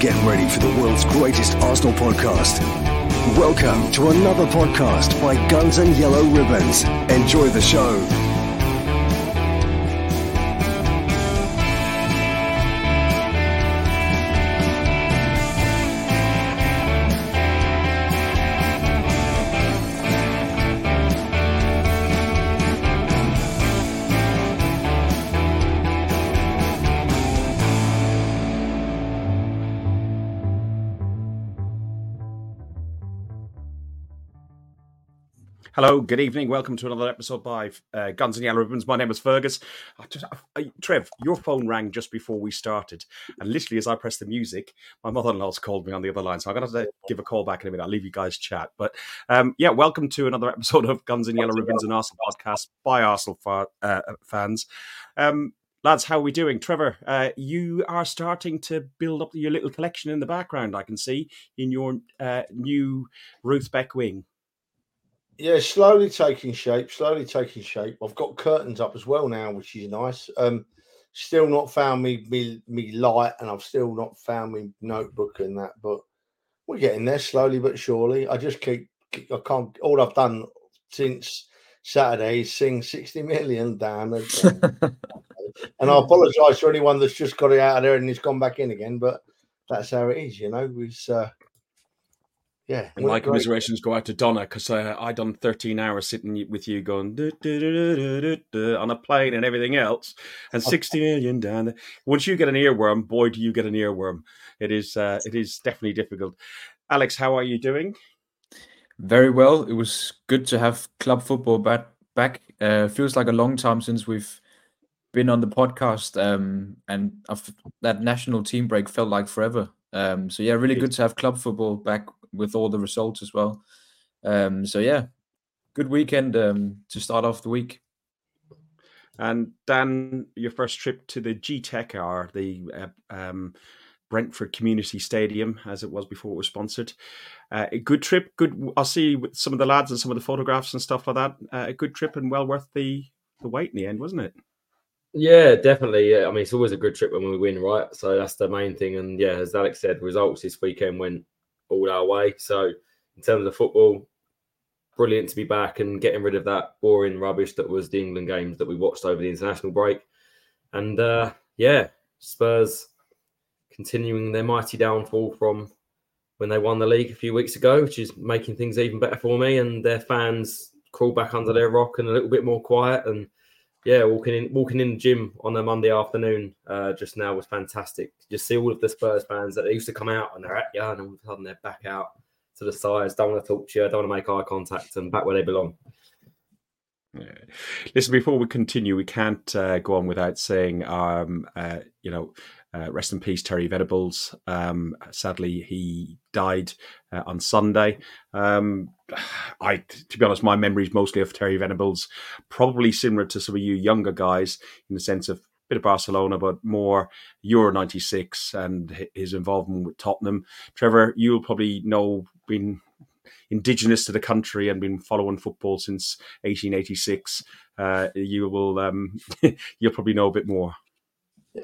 Get ready for the world's greatest Arsenal podcast. Welcome to another podcast by Guns and Yellow Ribbons. Enjoy the show. Hello, good evening. Welcome to another episode by uh, Guns and Yellow Ribbons. My name is Fergus. I just, I, Trev, your phone rang just before we started, and literally as I pressed the music, my mother-in-law's called me on the other line, so I'm going to have to give a call back in a minute. I'll leave you guys chat, but um, yeah, welcome to another episode of Guns and Yellow Ribbons, and Arsenal podcast by Arsenal fa- uh, fans. Um, lads, how are we doing? Trevor, uh, you are starting to build up your little collection in the background. I can see in your uh, new Ruth Beck wing. Yeah, slowly taking shape, slowly taking shape. I've got curtains up as well now, which is nice. Um, still not found me me me light, and I've still not found me notebook and that, but we're getting there slowly but surely. I just keep, I can't. All I've done since Saturday is sing sixty million down, and I apologise to anyone that's just got it out of there and it's gone back in again, but that's how it is, you know. It's uh, yeah, and my commiserations go out to Donna because uh, I done 13 hours sitting with you going duh, duh, duh, on a plane and everything else, and 60 million down. There. Once you get an earworm, boy, do you get an earworm! It is uh, it is definitely difficult. Alex, how are you doing? Very well. It was good to have club football back. Back uh, feels like a long time since we've been on the podcast, um, and that national team break felt like forever. Um, so yeah, really good to have club football back with all the results as well. Um, so yeah, good weekend um, to start off the week. And Dan, your first trip to the Gtech or the uh, um, Brentford Community Stadium, as it was before it was sponsored. Uh, a good trip. Good. I'll see with some of the lads and some of the photographs and stuff like that. Uh, a good trip and well worth the the wait in the end, wasn't it? Yeah, definitely. Yeah, I mean it's always a good trip when we win, right? So that's the main thing. And yeah, as Alex said, results this weekend went all our way. So in terms of football, brilliant to be back and getting rid of that boring rubbish that was the England games that we watched over the international break. And uh, yeah, Spurs continuing their mighty downfall from when they won the league a few weeks ago, which is making things even better for me. And their fans crawl back under their rock and a little bit more quiet. And yeah, walking in walking in the gym on a Monday afternoon uh, just now was fantastic. Just see all of the Spurs fans that they used to come out and they're at you, and all of a sudden they're back out to the sides, don't want to talk to you, don't want to make eye contact, and back where they belong. Yeah. Listen, before we continue, we can't uh, go on without saying, um, uh, you know, uh, rest in peace, Terry Venables. Um, sadly, he died uh, on Sunday. Um, I, to be honest, my memories mostly of Terry Venables, probably similar to some of you younger guys in the sense of a bit of Barcelona, but more Euro '96 and his involvement with Tottenham. Trevor, you'll probably know, been indigenous to the country and been following football since 1886. Uh, you will, um, you'll probably know a bit more.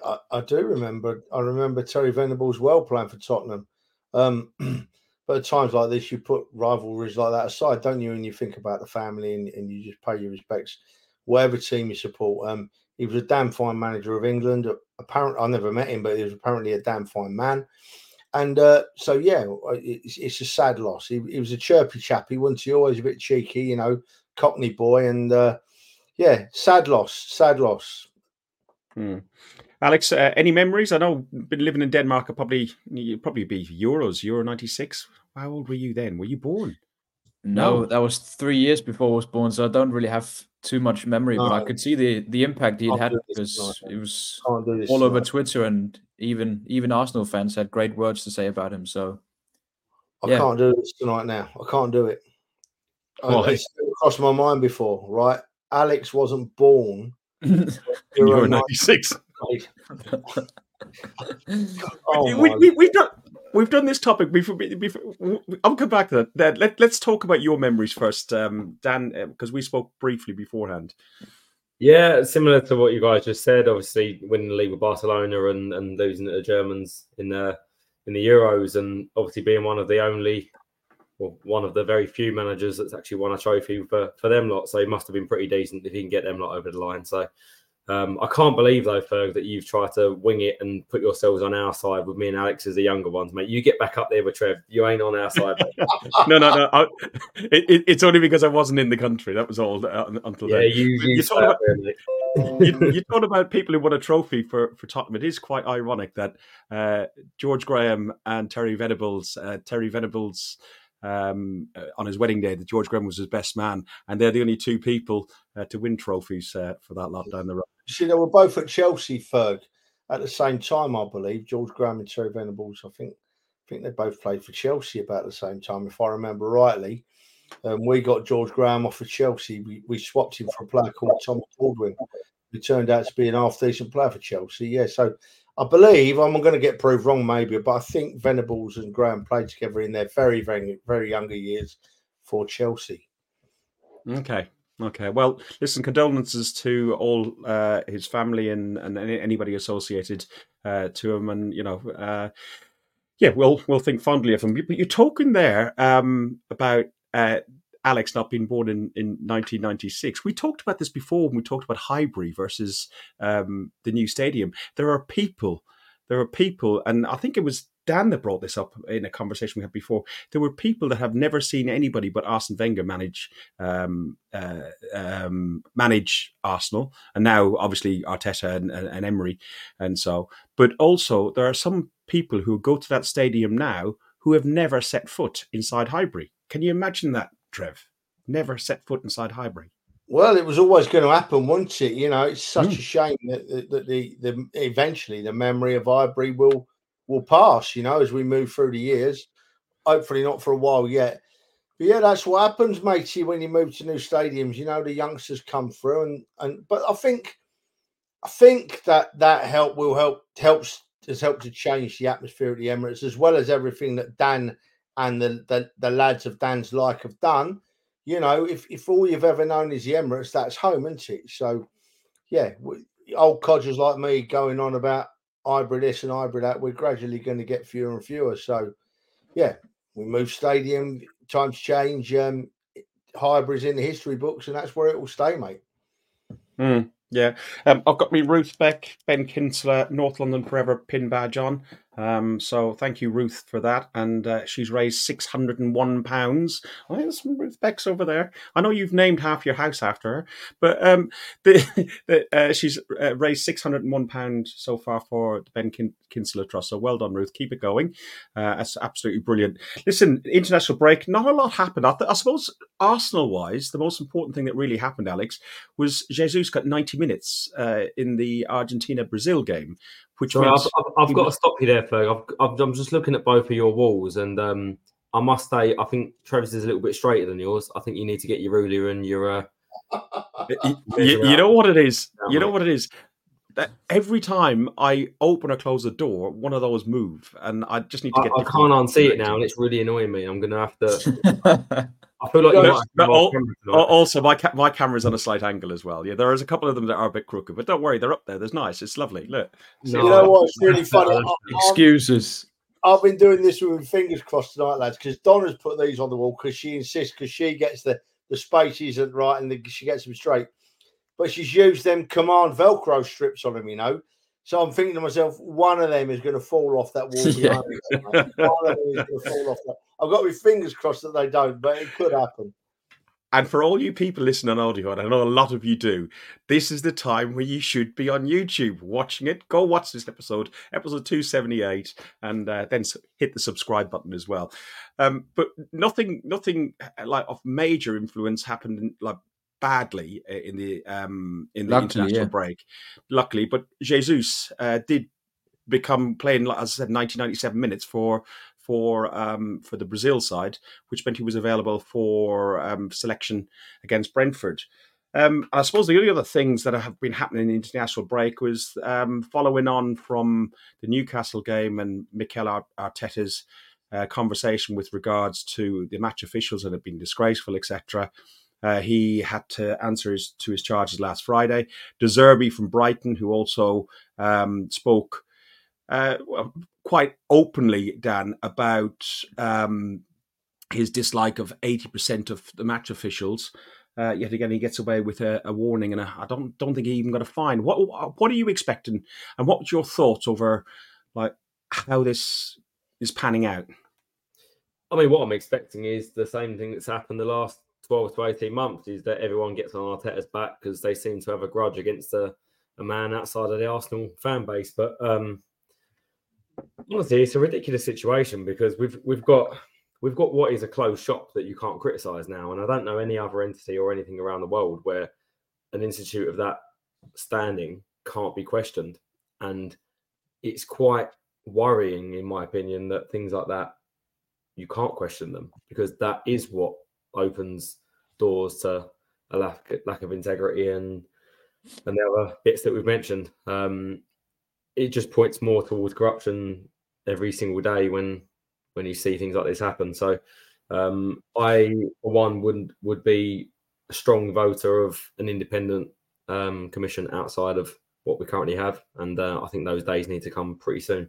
I, I, do remember. I remember Terry Venables well playing for Tottenham. Um, but at times like this, you put rivalries like that aside, don't you? And you think about the family and, and you just pay your respects, whatever team you support. Um, he was a damn fine manager of England. Apparently, I never met him, but he was apparently a damn fine man. And uh, so, yeah, it's, it's, a sad loss. He, he, was a chirpy chap. He was always a bit cheeky, you know, Cockney boy. And uh, yeah, sad loss, sad loss. Hmm. Alex, uh, any memories? I know been living in Denmark. I'll probably you probably be Euros, Euro '96. How old were you then? Were you born? No, no, that was three years before I was born, so I don't really have too much memory. No. But I could see the the impact he'd had because it was all over Twitter, and even even Arsenal fans had great words to say about him. So I yeah. can't do this tonight. Now I can't do it. Why? It's crossed my mind before, right? Alex wasn't born. Euro '96 oh we, we, we've done we've done this topic before. before I'll come back to that. Let, let's talk about your memories first, um, Dan, because uh, we spoke briefly beforehand. Yeah, similar to what you guys just said. Obviously, winning the league with Barcelona and, and losing to the Germans in the in the Euros, and obviously being one of the only, well, one of the very few managers that's actually won a trophy for for them lot. So he must have been pretty decent if he can get them lot over the line. So um, I can't believe though, Ferg, that you've tried to wing it and put yourselves on our side with me and Alex as the younger ones, mate. You get back up there with Trev. You ain't on our side. no, no, no. I, it, it's only because I wasn't in the country. That was all uh, until yeah, then. you, you, you, talk about, you talk about people who won a trophy for, for Tottenham. It is quite ironic that uh, George Graham and Terry Venables, uh, Terry Venables um, uh, on his wedding day that George Graham was his best man, and they're the only two people uh, to win trophies uh, for that lot down the road. See, they were both at Chelsea, Ferg, at the same time, I believe. George Graham and Terry Venables. I think, I think they both played for Chelsea about the same time, if I remember rightly. Um, we got George Graham off of Chelsea. We, we swapped him for a player called Tom Baldwin, who turned out to be an half decent player for Chelsea. Yeah, so I believe I'm going to get proved wrong, maybe, but I think Venables and Graham played together in their very, very, very younger years for Chelsea. Okay. Okay. Well, listen, condolences to all uh, his family and, and anybody associated uh, to him. And, you know, uh, yeah, we'll, we'll think fondly of him. But you're talking there um, about uh, Alex not being born in, in 1996. We talked about this before when we talked about Highbury versus um, the new stadium. There are people, there are people, and I think it was Dan that brought this up in a conversation we had before. There were people that have never seen anybody but Arsene Wenger manage um, uh, um, manage Arsenal, and now obviously Arteta and, and, and Emery, and so. But also there are some people who go to that stadium now who have never set foot inside Highbury. Can you imagine that, Trev? Never set foot inside Highbury. Well, it was always going to happen, wasn't it? You know, it's such mm. a shame that, that, that the, the eventually the memory of Highbury will will pass. You know, as we move through the years. Hopefully, not for a while yet. But yeah, that's what happens, matey, when you move to new stadiums. You know, the youngsters come through, and and but I think, I think that that help will help helps has helped to change the atmosphere at the Emirates as well as everything that Dan and the, the, the lads of Dan's like have done. You know, if, if all you've ever known is the Emirates, that's home, isn't it? So, yeah, we, old codgers like me going on about Highbury this and Highbury that, we're gradually going to get fewer and fewer. So, yeah, we move stadium, times change. Um, Highbury's in the history books, and that's where it will stay, mate. Mm. Yeah, um, I've got me Ruth Beck, Ben Kinsella, North London Forever pin badge on. Um, so thank you, Ruth, for that. And uh, she's raised six hundred and one pounds. Oh, there's some Ruth Becks over there. I know you've named half your house after her, but um, the, the uh, she's uh, raised six hundred and one pounds so far for the Ben Kin- Kinsella Trust. So well done, Ruth. Keep it going. Uh, that's absolutely brilliant. Listen, international break. Not a lot happened. I, th- I suppose Arsenal wise, the most important thing that really happened, Alex, was Jesus got ninety minutes uh, in the Argentina Brazil game which Sorry, I've, I've, I've got to stop you there, Ferg. i am just looking at both of your walls, and um, I must say, I think Trevor's is a little bit straighter than yours. I think you need to get your ruler and your. Uh, you, you, you know what it is. you know what it is. That every time I open or close the door, one of those move, and I just need to get. I, I can't unsee it now, and it's really annoying me. I'm going to have to. I feel like no, no, uh, also my ca- my camera's on a slight angle as well. Yeah, there is a couple of them that are a bit crooked, but don't worry, they're up there. There's nice. It's lovely. Look, no, you know what's really funny? Excuses. I've been doing this with fingers crossed tonight, lads, because Donna's put these on the wall because she insists because she gets the the spaces isn't right and the, she gets them straight. But she's used them command Velcro strips on them, you know. So I'm thinking to myself, one of them is going to fall off that wall. Yeah. one of them is going to fall off that. I've got my fingers crossed that they don't, but it could happen. And for all you people listening on audio, and I know a lot of you do, this is the time where you should be on YouTube watching it. Go watch this episode, episode 278, and uh, then hit the subscribe button as well. Um, but nothing, nothing uh, like of major influence happened in, like badly uh, in the um, in the Luckily, international yeah. break. Luckily, but Jesus uh, did become playing, as I said, 1997 minutes for for um, for the Brazil side, which meant he was available for um, selection against Brentford. Um, I suppose the only other things that have been happening in the international break was um, following on from the Newcastle game and Mikel Arteta's uh, conversation with regards to the match officials that have been disgraceful, etc. Uh, he had to answer his, to his charges last Friday. De Zerbi from Brighton, who also um, spoke uh, quite openly, Dan, about um, his dislike of 80% of the match officials. Uh, yet again, he gets away with a, a warning, and I don't don't think he even got a fine. What what are you expecting, and what's your thoughts over like how this is panning out? I mean, what I'm expecting is the same thing that's happened the last 12 to 18 months is that everyone gets on Arteta's back because they seem to have a grudge against a, a man outside of the Arsenal fan base. But um, honestly, it's a ridiculous situation because we've we've got we've got what is a closed shop that you can't criticize now, and I don't know any other entity or anything around the world where an institute of that standing can't be questioned, and it's quite worrying, in my opinion, that things like that you can't question them because that is what opens doors to a lack, lack of integrity and and the other bits that we've mentioned. Um, it just points more towards corruption every single day when when you see things like this happen. So um, I, for one, would would be a strong voter of an independent um, commission outside of what we currently have, and uh, I think those days need to come pretty soon.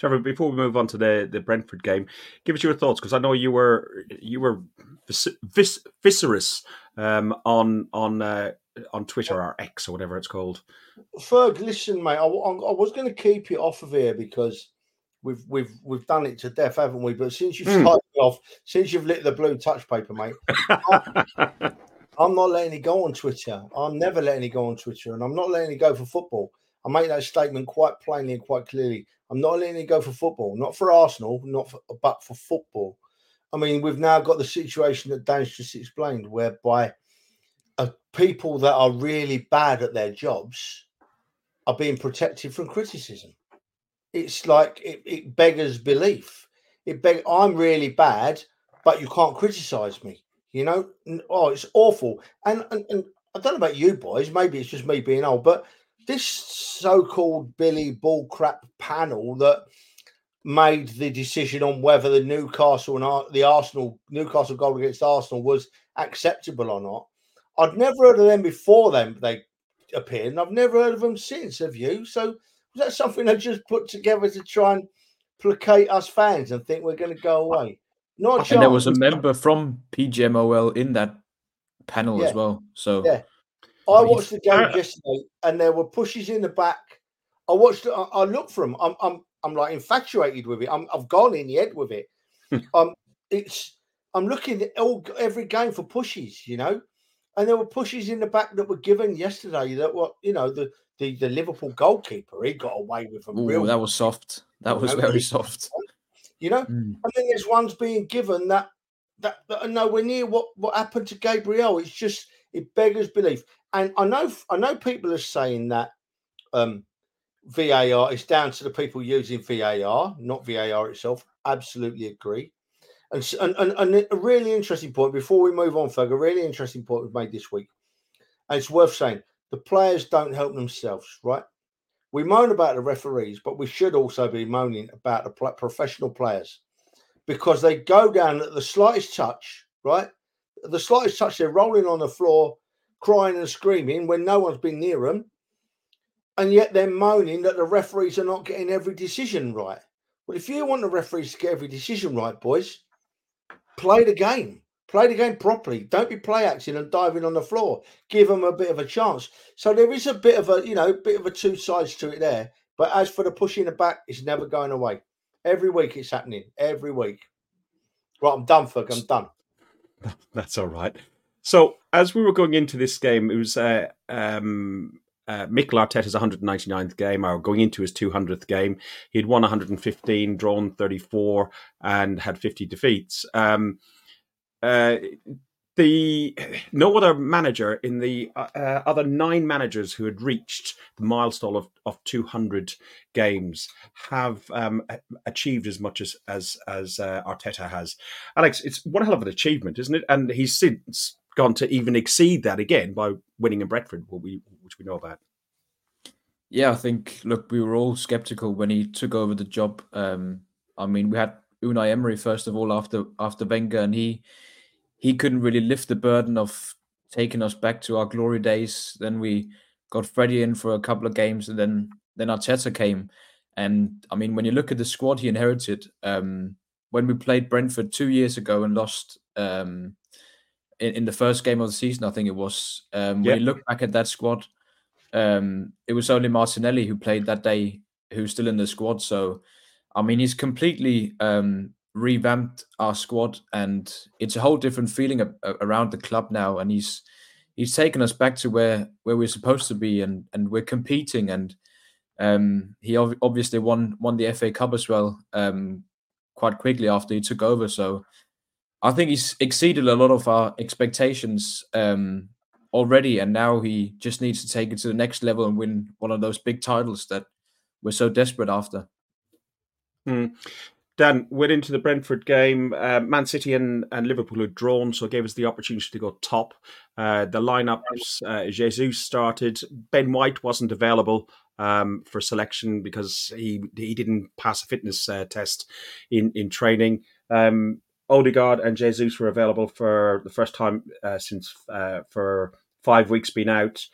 Trevor, before we move on to the, the Brentford game, give us your thoughts because I know you were you were vis, vis, viscerous um, on on uh, on Twitter or X or whatever it's called. Ferg, listen, mate. I, I was going to keep you off of here because we've we've we've done it to death, haven't we? But since you've mm. started off, since you've lit the blue touch paper, mate, I'm, I'm not letting it go on Twitter. I'm never letting it go on Twitter, and I'm not letting it go for football. I make that statement quite plainly and quite clearly. I'm not letting it go for football, not for Arsenal, not for, but for football. I mean, we've now got the situation that Dan's just explained, whereby uh, people that are really bad at their jobs are being protected from criticism. It's like it, it beggars belief. It beg. I'm really bad, but you can't criticize me. You know, oh, it's awful. And, and and I don't know about you boys. Maybe it's just me being old, but this so-called Billy Bullcrap panel that made the decision on whether the Newcastle and the Arsenal Newcastle goal against Arsenal was acceptable or not. I'd never heard of them before them they appeared, and I've never heard of them since. Have you? So was that something they just put together to try and placate us fans and think we're going to go away? Not and there was a member from PGMOL in that panel yeah. as well. So yeah, I watched the game yesterday, and there were pushes in the back. I watched. I, I looked for them. I'm, I'm, I'm like infatuated with it. I'm, I've gone in the head with it. um, it's. I'm looking at all every game for pushes. You know, and there were pushes in the back that were given yesterday. That were, you know, the the, the Liverpool goalkeeper he got away with them. Ooh, that was soft. That was know, very soft. You know, mm. and then there's ones being given that that, that are nowhere near what what happened to Gabriel. It's just it beggars belief. And I know I know people are saying that um, VAR is down to the people using VAR, not VAR itself. Absolutely agree. And, and, and, a really interesting point before we move on, Ferg, a really interesting point was made this week. And it's worth saying the players don't help themselves, right? We moan about the referees, but we should also be moaning about the professional players because they go down at the slightest touch, right? The slightest touch, they're rolling on the floor, crying and screaming when no one's been near them. And yet they're moaning that the referees are not getting every decision right. Well, if you want the referees to get every decision right, boys, play the game. Play the game properly. Don't be play acting and diving on the floor. Give them a bit of a chance. So there is a bit of a, you know, bit of a two sides to it there. But as for the pushing the back, it's never going away. Every week it's happening. Every week. Right, I'm done, Ferg. I'm done. That's all right. So as we were going into this game, it was uh, um, uh, Mikel Arteta's 199th game, or going into his 200th game. He had won 115, drawn 34, and had 50 defeats. Um, uh, the no other manager in the uh, uh, other nine managers who had reached the milestone of, of 200 games have um, achieved as much as as as uh, Arteta has. Alex, it's one hell of an achievement, isn't it? And he's since gone to even exceed that again by winning in Brentford, we which we know about. Yeah, I think look, we were all skeptical when he took over the job. Um, I mean, we had Unai Emery first of all after after Wenger, and he he couldn't really lift the burden of taking us back to our glory days. Then we got Freddie in for a couple of games, and then then Arteta came, And I mean, when you look at the squad he inherited, um, when we played Brentford two years ago and lost um, in, in, the first game of the season, I think it was. Um, when you look back at that squad, um, it was only Martinelli who played that day, who's still in the squad. So, I mean, he's completely um, revamped our squad, and it's a whole different feeling a- a- around the club now. And he's he's taken us back to where where we're supposed to be, and and we're competing. And um, he ov- obviously won won the FA Cup as well um, quite quickly after he took over. So I think he's exceeded a lot of our expectations um, already, and now he just needs to take it to the next level and win one of those big titles that we're so desperate after. Mm. Dan, went into the Brentford game. Uh, Man City and, and Liverpool had drawn, so it gave us the opportunity to go top. Uh, the lineups, uh, Jesus started. Ben White wasn't available um, for selection because he he didn't pass a fitness uh, test in in training. Um, Odegaard and Jesus were available for the first time uh, since uh, for five weeks being out.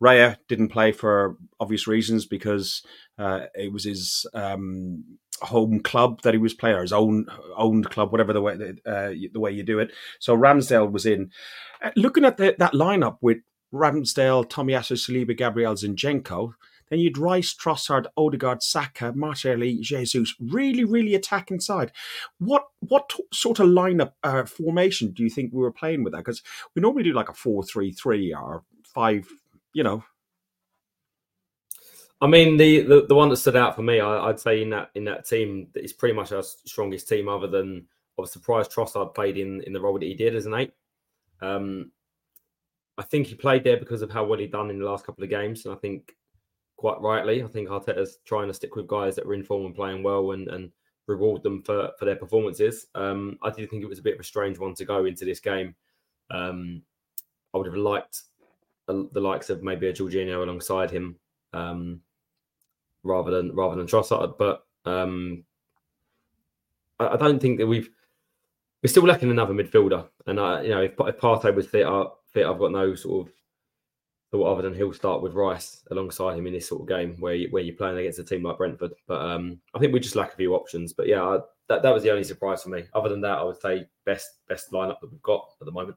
Raya didn't play for obvious reasons because it was his um, home club that he was playing, or his own owned club, whatever the way uh, the way you do it. So Ramsdale was in. Uh, looking at the, that lineup with Ramsdale, Tomiyasu, Saliba, Gabriel, Zinchenko, then you'd Rice, Trossard, Odegaard, Saka, Martinelli, Jesus, really, really attacking side. What what t- sort of lineup uh, formation do you think we were playing with that? Because we normally do like a four-three-three or five, you know, I mean, the, the, the one that stood out for me, I, would say in that in that team, is pretty much our strongest team, other than I was surprised Trossard played in in the role that he did as an eight. Um, I think he played there because of how well he'd done in the last couple of games, and I think quite rightly, I think Arteta's trying to stick with guys that are in form and playing well, and and reward them for for their performances. Um, I did think it was a bit of a strange one to go into this game. Um, I would have liked the likes of maybe a Jorginho alongside him. Um, rather than rather than Trossard. But um, I, I, don't think that we've we're still lacking another midfielder. And I, you know, if, if Partey was fit, uh, fit, I've got no sort of thought other than he'll start with Rice alongside him in this sort of game where you, where you're playing against a team like Brentford. But um, I think we just lack a few options. But yeah, I, that that was the only surprise for me. Other than that, I would say best best lineup that we've got at the moment.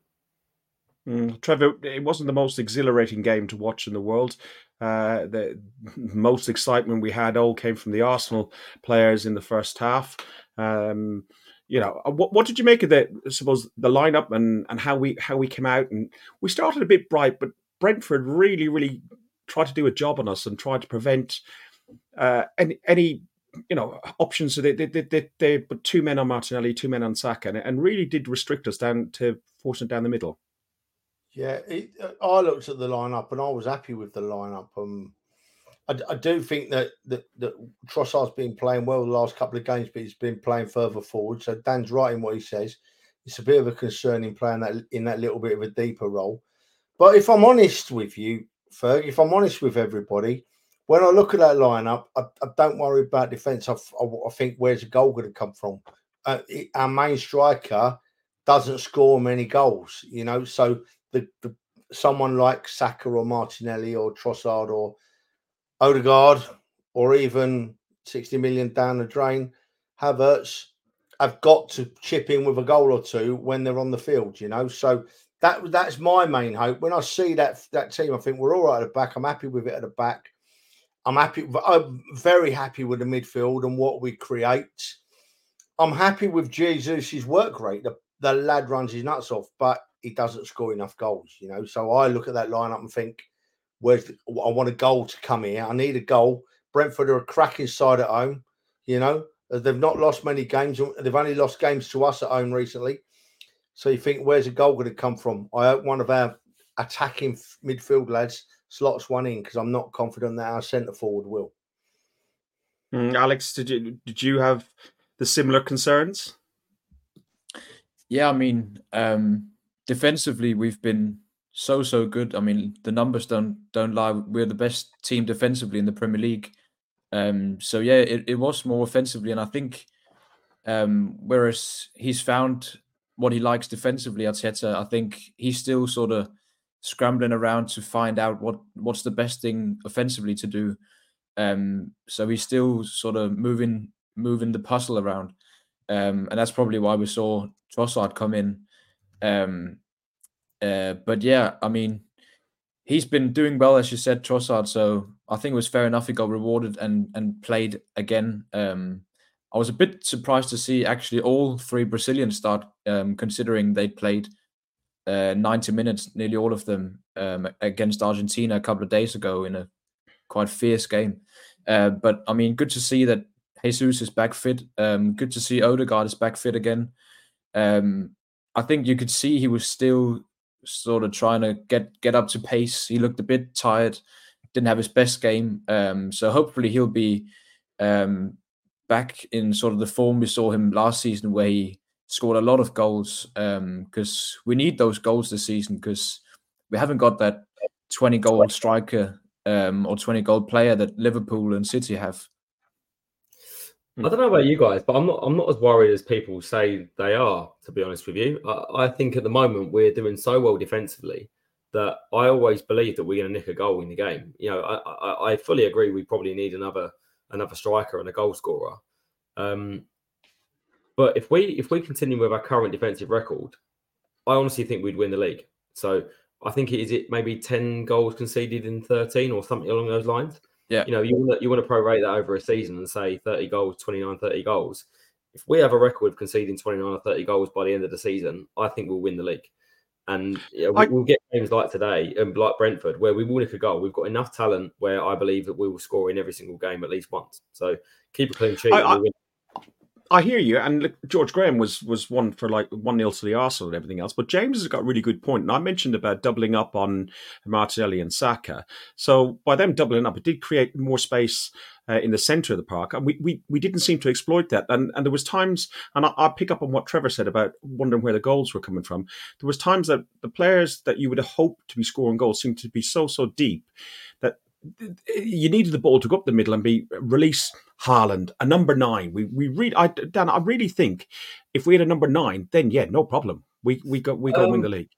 Mm, Trevor, it wasn't the most exhilarating game to watch in the world. Uh, the most excitement we had all came from the Arsenal players in the first half. Um, you know, uh, what, what did you make of the I suppose the lineup and, and how we how we came out and we started a bit bright, but Brentford really really tried to do a job on us and tried to prevent uh, any any you know options. So they they, they they put two men on Martinelli, two men on Saka, and, and really did restrict us down to forcing down the middle. Yeah, it, uh, I looked at the lineup and I was happy with the lineup. Um, I, I do think that that, that Trossard's been playing well the last couple of games, but he's been playing further forward. So Dan's right in what he says. It's a bit of a concern in playing that in that little bit of a deeper role. But if I'm honest with you, Ferg, if I'm honest with everybody, when I look at that lineup, I, I don't worry about defence. I, I, I, think where's the goal going to come from? Uh, it, our main striker doesn't score many goals, you know. So the, the someone like Saka or Martinelli or Trossard or Odegaard or even 60 million down the drain, Havertz have got to chip in with a goal or two when they're on the field, you know. So that that's my main hope. When I see that that team, I think we're all right at the back. I'm happy with it at the back. I'm happy. I'm very happy with the midfield and what we create. I'm happy with Jesus' work rate. The, the lad runs his nuts off, but he doesn't score enough goals, you know. So I look at that lineup and think, where's the, I want a goal to come here. I need a goal. Brentford are a cracking side at home, you know. They've not lost many games. They've only lost games to us at home recently. So you think, where's the goal going to come from? I hope one of our attacking midfield lads slots one in because I'm not confident that our centre forward will. Mm, Alex, did you did you have the similar concerns? Yeah, I mean, um, defensively we've been so so good. I mean, the numbers don't don't lie. We're the best team defensively in the Premier League. Um, so yeah, it, it was more offensively, and I think um, whereas he's found what he likes defensively, Arteta, I think he's still sort of scrambling around to find out what what's the best thing offensively to do. Um, so he's still sort of moving moving the puzzle around, um, and that's probably why we saw Trossard come in. Um, uh, but yeah, I mean, he's been doing well as you said, Trossard. So I think it was fair enough he got rewarded and and played again. Um, I was a bit surprised to see actually all three Brazilians start, um, considering they played uh, 90 minutes, nearly all of them, um, against Argentina a couple of days ago in a quite fierce game. Uh, but I mean, good to see that Jesus is back fit. Um, good to see Odegaard is back fit again. Um, I think you could see he was still sort of trying to get get up to pace. He looked a bit tired, didn't have his best game. Um, so hopefully he'll be um, back in sort of the form we saw him last season, where he scored a lot of goals. Because um, we need those goals this season, because we haven't got that twenty goal striker um, or twenty goal player that Liverpool and City have. I don't know about you guys, but I'm not. I'm not as worried as people say they are. To be honest with you, I, I think at the moment we're doing so well defensively that I always believe that we're going to nick a goal in the game. You know, I, I, I fully agree. We probably need another another striker and a goal scorer. Um, but if we if we continue with our current defensive record, I honestly think we'd win the league. So I think it is it maybe ten goals conceded in thirteen or something along those lines. Yeah. You know, you want to, you want to prorate that over a season and say 30 goals, 29, 30 goals. If we have a record of conceding 29 or 30 goals by the end of the season, I think we'll win the league. And you know, I, we'll get games like today and like Brentford, where we will nick a goal. We've got enough talent where I believe that we will score in every single game at least once. So keep a clean sheet. I, we'll I hear you, and look, George Graham was was one for like one nil to the Arsenal and everything else. But James has got a really good point, and I mentioned about doubling up on Martinelli and Saka. So by them doubling up, it did create more space uh, in the centre of the park, and we, we we didn't seem to exploit that. And and there was times, and I, I pick up on what Trevor said about wondering where the goals were coming from. There was times that the players that you would hoped to be scoring goals seemed to be so so deep that you needed the ball to go up the middle and be release Haaland, a number nine. We we really, I Dan, I really think if we had a number nine, then yeah, no problem. We we got we got um, win the league.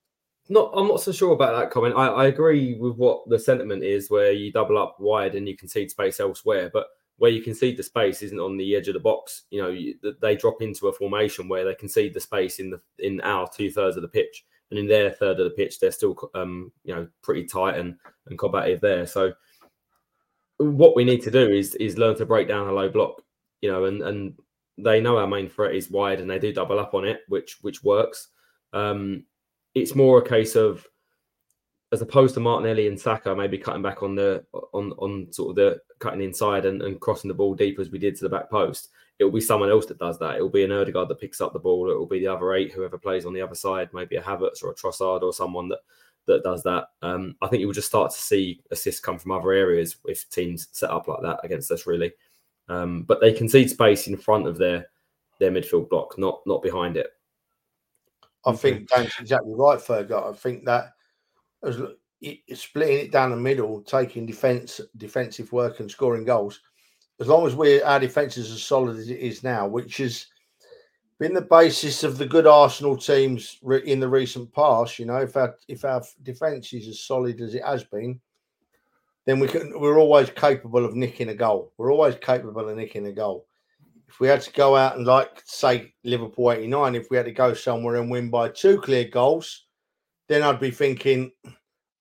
Not, I'm not so sure about that comment. I, I agree with what the sentiment is, where you double up wide and you concede space elsewhere, but where you concede the space isn't on the edge of the box. You know, you, they drop into a formation where they concede the space in the in our two thirds of the pitch, and in their third of the pitch, they're still um, you know pretty tight and and combative there. So what we need to do is is learn to break down a low block, you know, and and they know our main threat is wide and they do double up on it, which which works. Um, it's more a case of as opposed to Martinelli and Saka maybe cutting back on the on on sort of the cutting inside and, and crossing the ball deep as we did to the back post. It will be someone else that does that. It will be an Odegaard that picks up the ball. It will be the other eight, whoever plays on the other side, maybe a Havertz or a Trossard or someone that that does that. Um, I think you will just start to see assists come from other areas if teams set up like that against us, really. Um, but they concede space in front of their their midfield block, not not behind it. I think Dan's exactly right, Fergus. I think that as splitting it down the middle, taking defense defensive work and scoring goals, as long as we our defense is as solid as it is now, which is been the basis of the good Arsenal teams in the recent past. You know, if our if our defence is as solid as it has been, then we can we're always capable of nicking a goal. We're always capable of nicking a goal. If we had to go out and like say Liverpool '89, if we had to go somewhere and win by two clear goals, then I'd be thinking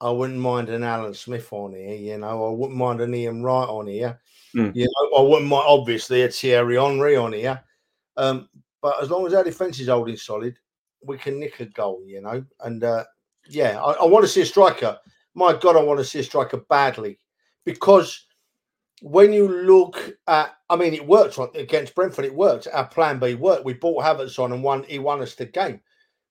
I wouldn't mind an Alan Smith on here. You know, I wouldn't mind an Ian Wright on here. Mm. You know, I wouldn't mind obviously a Thierry Henry on here. Um, but as long as our defence is holding solid, we can nick a goal, you know. And uh, yeah, I, I want to see a striker. My God, I want to see a striker badly because when you look at, I mean, it worked against Brentford. It worked. Our plan B worked. We bought Havertz on and won. He won us the game.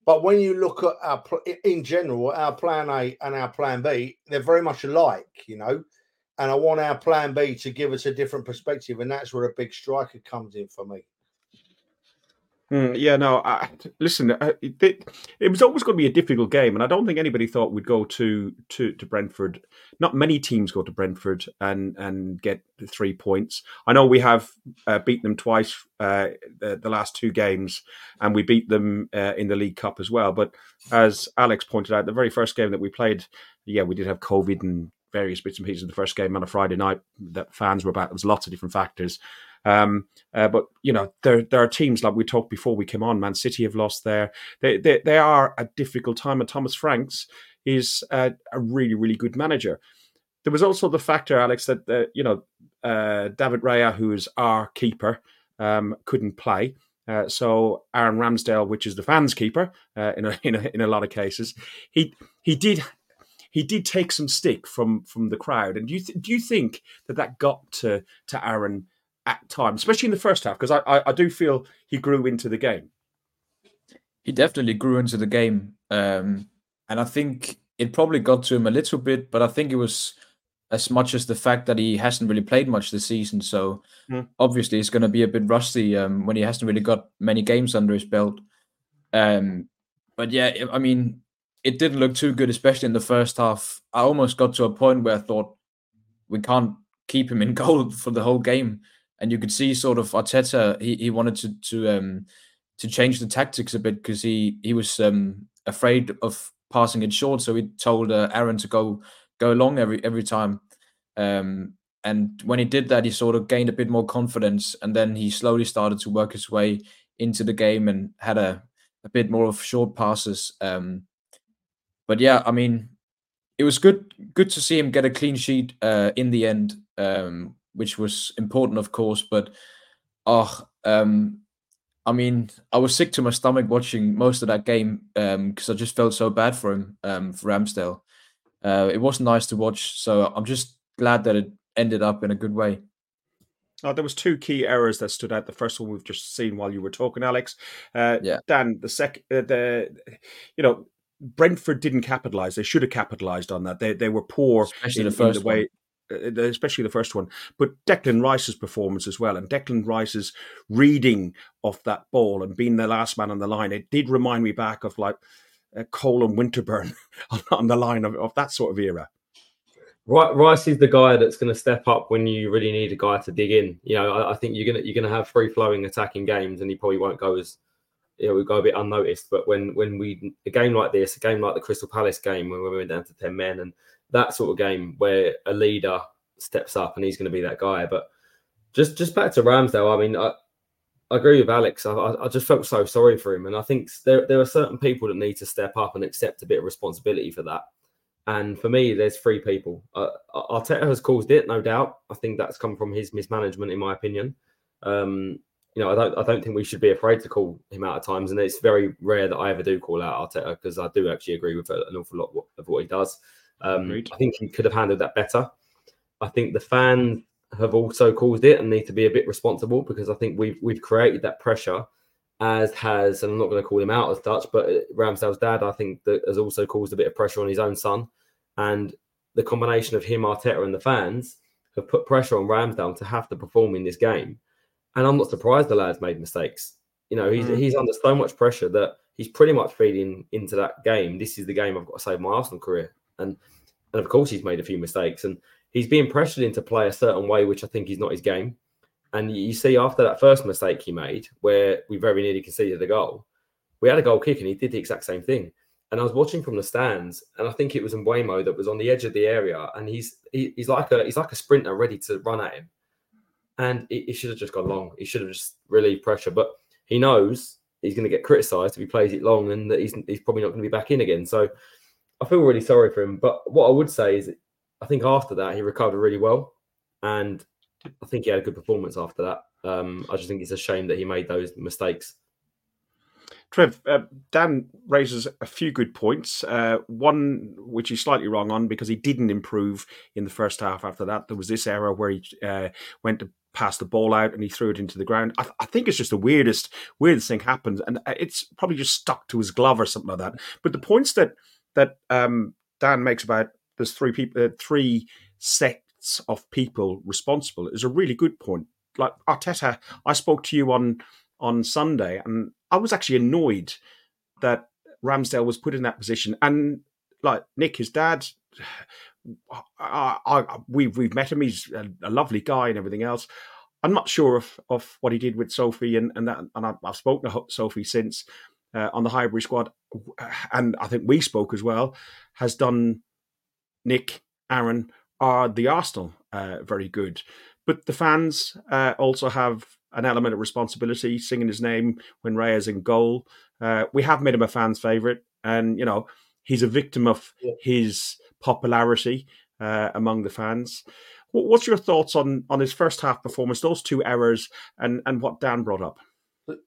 But when you look at our, in general, our plan A and our plan B, they're very much alike, you know. And I want our plan B to give us a different perspective, and that's where a big striker comes in for me. Mm, yeah, no. I, listen, uh, it, it, was always going to be a difficult game, and I don't think anybody thought we'd go to to to Brentford. Not many teams go to Brentford and and get three points. I know we have uh, beaten them twice uh, the, the, last two games, and we beat them uh, in the League Cup as well. But as Alex pointed out, the very first game that we played, yeah, we did have COVID and various bits and pieces of the first game on a Friday night that fans were about. There was lots of different factors. Um, uh, but you know, there there are teams like we talked before we came on. Man City have lost there. They they, they are a difficult time, and Thomas Franks is a, really really good manager. There was also the factor, Alex, that uh, you know uh, David Raya, who is our keeper, um, couldn't play. Uh, so Aaron Ramsdale, which is the fans' keeper uh, in a, in a in a lot of cases, he he did he did take some stick from from the crowd. And do you th- do you think that that got to to Aaron at times, especially in the first half? Because I, I, I do feel he grew into the game. He definitely grew into the game, um, and I think it probably got to him a little bit. But I think it was as much as the fact that he hasn't really played much this season. So mm. obviously, it's going to be a bit rusty um, when he hasn't really got many games under his belt. Um, but yeah, I mean, it didn't look too good, especially in the first half. I almost got to a point where I thought we can't keep him in goal for the whole game, and you could see sort of Arteta. He, he wanted to to um to change the tactics a bit because he he was um afraid of passing it short, so he told uh, Aaron to go go long every every time. Um, and when he did that, he sort of gained a bit more confidence, and then he slowly started to work his way into the game and had a a bit more of short passes. Um, but yeah, I mean, it was good good to see him get a clean sheet uh, in the end, um, which was important, of course. But oh, um, I mean, I was sick to my stomach watching most of that game because um, I just felt so bad for him, um, for Ramsdale. Uh, it wasn't nice to watch, so I'm just glad that it ended up in a good way. Oh, there was two key errors that stood out. The first one we've just seen while you were talking, Alex. Uh, yeah. Dan, the second, uh, the you know, Brentford didn't capitalize. They should have capitalized on that. They they were poor especially in, the first in the way. Uh, especially the first one, but Declan Rice's performance as well, and Declan Rice's reading of that ball and being the last man on the line, it did remind me back of like uh, Cole and Winterburn on, on the line of, of that sort of era. Rice is the guy that's going to step up when you really need a guy to dig in. You know, I, I think you're gonna you're gonna have free flowing attacking games, and he probably won't go as you know, we go a bit unnoticed. But when when we a game like this, a game like the Crystal Palace game when we went down to ten men, and that sort of game where a leader steps up and he's going to be that guy. But just just back to Ramsdale, I mean, I, I agree with Alex. I, I just felt so sorry for him, and I think there there are certain people that need to step up and accept a bit of responsibility for that. And for me, there's three people. Uh, Arteta has caused it, no doubt. I think that's come from his mismanagement, in my opinion. Um, you know, I don't I don't think we should be afraid to call him out at times, and it's very rare that I ever do call out Arteta because I do actually agree with an awful lot of what he does. Um, I think he could have handled that better. I think the fans have also caused it and need to be a bit responsible because I think we've we've created that pressure, as has and I'm not going to call him out as such, but Ramsdale's dad I think that has also caused a bit of pressure on his own son, and the combination of him, Arteta, and the fans have put pressure on Ramsdale to have to perform in this game and I'm not surprised the lad's made mistakes. You know, he's mm. he's under so much pressure that he's pretty much feeding into that game. This is the game I've got to save my Arsenal career. And and of course he's made a few mistakes and he's being pressured into play a certain way, which I think is not his game. And you see after that first mistake he made, where we very nearly conceded the goal, we had a goal kick and he did the exact same thing. And I was watching from the stands, and I think it was Mbeumo that was on the edge of the area, and he's he, he's like a he's like a sprinter ready to run at him and he, he should have just gone long. He should have just relieved pressure, but he knows he's going to get criticised if he plays it long, and that he's he's probably not going to be back in again. So I feel really sorry for him. But what I would say is, I think after that he recovered really well, and I think he had a good performance after that. Um, I just think it's a shame that he made those mistakes. Trev, uh, Dan raises a few good points. Uh, one which he's slightly wrong on because he didn't improve in the first half. After that, there was this error where he uh, went to pass the ball out and he threw it into the ground. I, th- I, think it's just the weirdest, weirdest thing happens, and uh, it's probably just stuck to his glove or something like that. But the points that that um, Dan makes about there's three people, uh, three sets of people responsible is a really good point. Like Arteta, I spoke to you on on Sunday, and I was actually annoyed that Ramsdale was put in that position, and like Nick, his dad I, I, we've we've met him. He's a, a, lovely guy and everything else. I'm not sure of, of what he did with Sophie and and that. And I've, I've spoken to Sophie since uh, on the Highbury squad, and I think we spoke as well. Has done Nick, Aaron, are the Arsenal uh, very good? But the fans uh, also have an element of responsibility, singing his name when Raya's in goal. Uh, we have made him a fan's favourite, and you know he's a victim of yeah. his popularity uh, among the fans. What's your thoughts on on his first half performance, those two errors, and and what Dan brought up?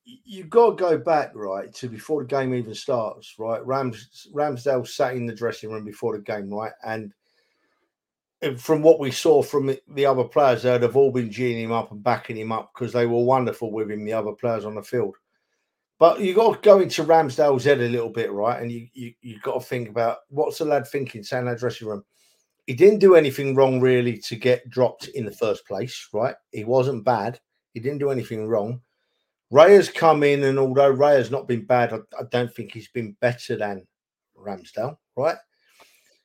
You've got to go back right to before the game even starts, right? Rams Ramsdale sat in the dressing room before the game, right, and from what we saw from the other players, they'd have all been geeing him up and backing him up because they were wonderful with him, the other players on the field. But you've got to go into Ramsdale's head a little bit, right? And you you you got to think about what's the lad thinking, saying that dressing room. He didn't do anything wrong really to get dropped in the first place, right? He wasn't bad. He didn't do anything wrong. Raya's come in, and although Raya's not been bad, I, I don't think he's been better than Ramsdale, right?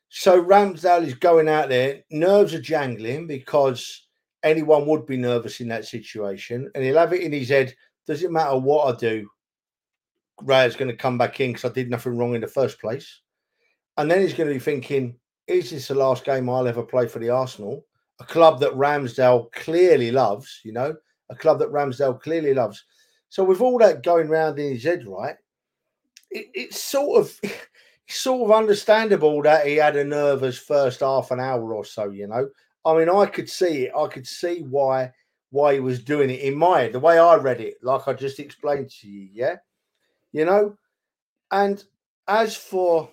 So Ramsdale is going out there, nerves are jangling because anyone would be nervous in that situation, and he'll have it in his head. Does it matter what I do? Raya's going to come back in because I did nothing wrong in the first place. And then he's going to be thinking, is this the last game I'll ever play for the Arsenal? A club that Ramsdale clearly loves, you know, a club that Ramsdale clearly loves. So with all that going round in his head, right, it, it's sort of sort of understandable that he had a nervous first half an hour or so, you know. I mean, I could see it. I could see why why he was doing it in my head, the way I read it, like I just explained to you, yeah. You know, and as for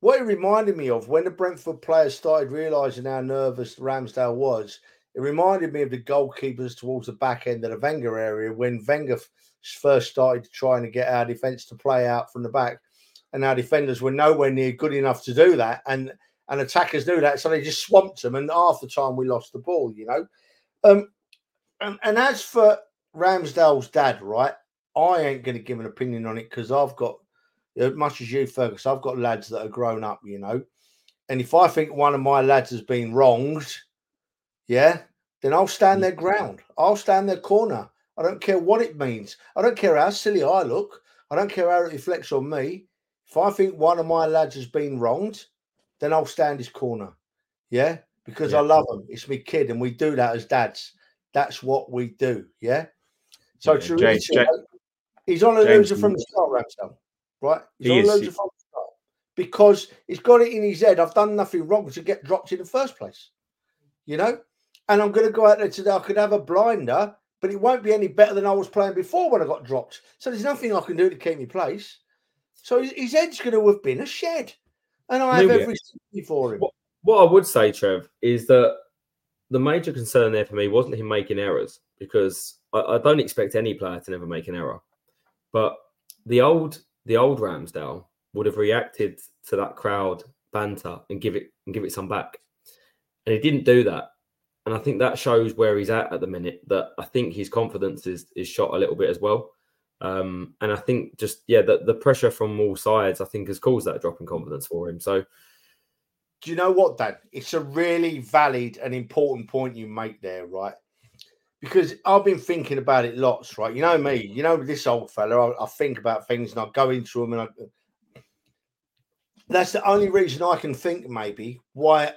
what it reminded me of when the Brentford players started realizing how nervous Ramsdale was, it reminded me of the goalkeepers towards the back end of the Wenger area when Wenger first started trying to get our defense to play out from the back, and our defenders were nowhere near good enough to do that, and and attackers knew that, so they just swamped them, and half the time we lost the ball, you know. Um, and, and as for Ramsdale's dad, right, I ain't going to give an opinion on it because I've got as much as you, Fergus, I've got lads that are grown up, you know. And if I think one of my lads has been wronged, yeah, then I'll stand their ground. I'll stand their corner. I don't care what it means. I don't care how silly I look. I don't care how it reflects on me. If I think one of my lads has been wronged, then I'll stand his corner. Yeah, because yeah. I love him. It's my kid, and we do that as dads. That's what we do. Yeah. So yeah, James, James, he's on a James, loser from the start, Ramsdale right? He's he on is. from start because he's got it in his head. I've done nothing wrong to get dropped in the first place, you know. And I'm going to go out there today. I could have a blinder, but it won't be any better than I was playing before when I got dropped. So there's nothing I can do to keep me place. So his head's going to have been a shed, and I have Maybe. every sympathy for him. What, what I would say, Trev, is that the major concern there for me wasn't him making errors because I, I, don't expect any player to never make an error. But the old the old Ramsdale would have reacted to that crowd banter and give it and give it some back, and he didn't do that. And I think that shows where he's at at the minute. That I think his confidence is is shot a little bit as well. Um, and I think just yeah, the, the pressure from all sides I think has caused that drop in confidence for him. So do you know what, Dan? It's a really valid and important point you make there, right? because I've been thinking about it lots, right? You know me, you know this old fella. I, I think about things and I go into them, and I, that's the only reason I can think maybe why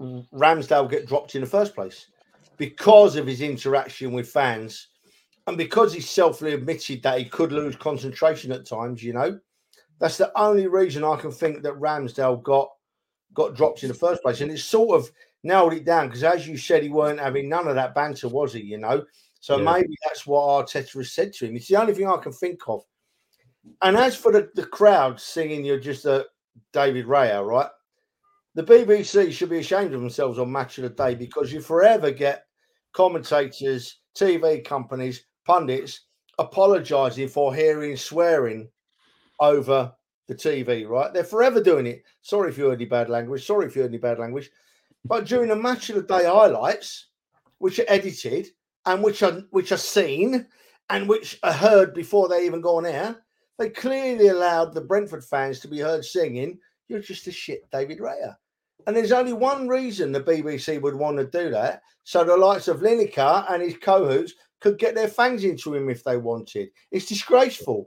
Ramsdale get dropped in the first place because of his interaction with fans and because he selfly admitted that he could lose concentration at times. You know, that's the only reason I can think that Ramsdale got got dropped in the first place, and it's sort of nailed it down because, as you said, he weren't having none of that banter, was he? You know, so yeah. maybe that's what Arteta has said to him. It's the only thing I can think of. And as for the, the crowd singing, you're just a David Raya, right? The BBC should be ashamed of themselves on Match of the Day because you forever get commentators, TV companies, pundits apologising for hearing swearing over the TV, right? They're forever doing it. Sorry if you heard any bad language. Sorry if you heard any bad language. But during the match of the day highlights, which are edited and which are which are seen and which are heard before they even go on air, they clearly allowed the Brentford fans to be heard singing, You're just a shit David Raya. And there's only one reason the BBC would want to do that. So the likes of Lineker and his cohorts could get their fangs into him if they wanted. It's disgraceful.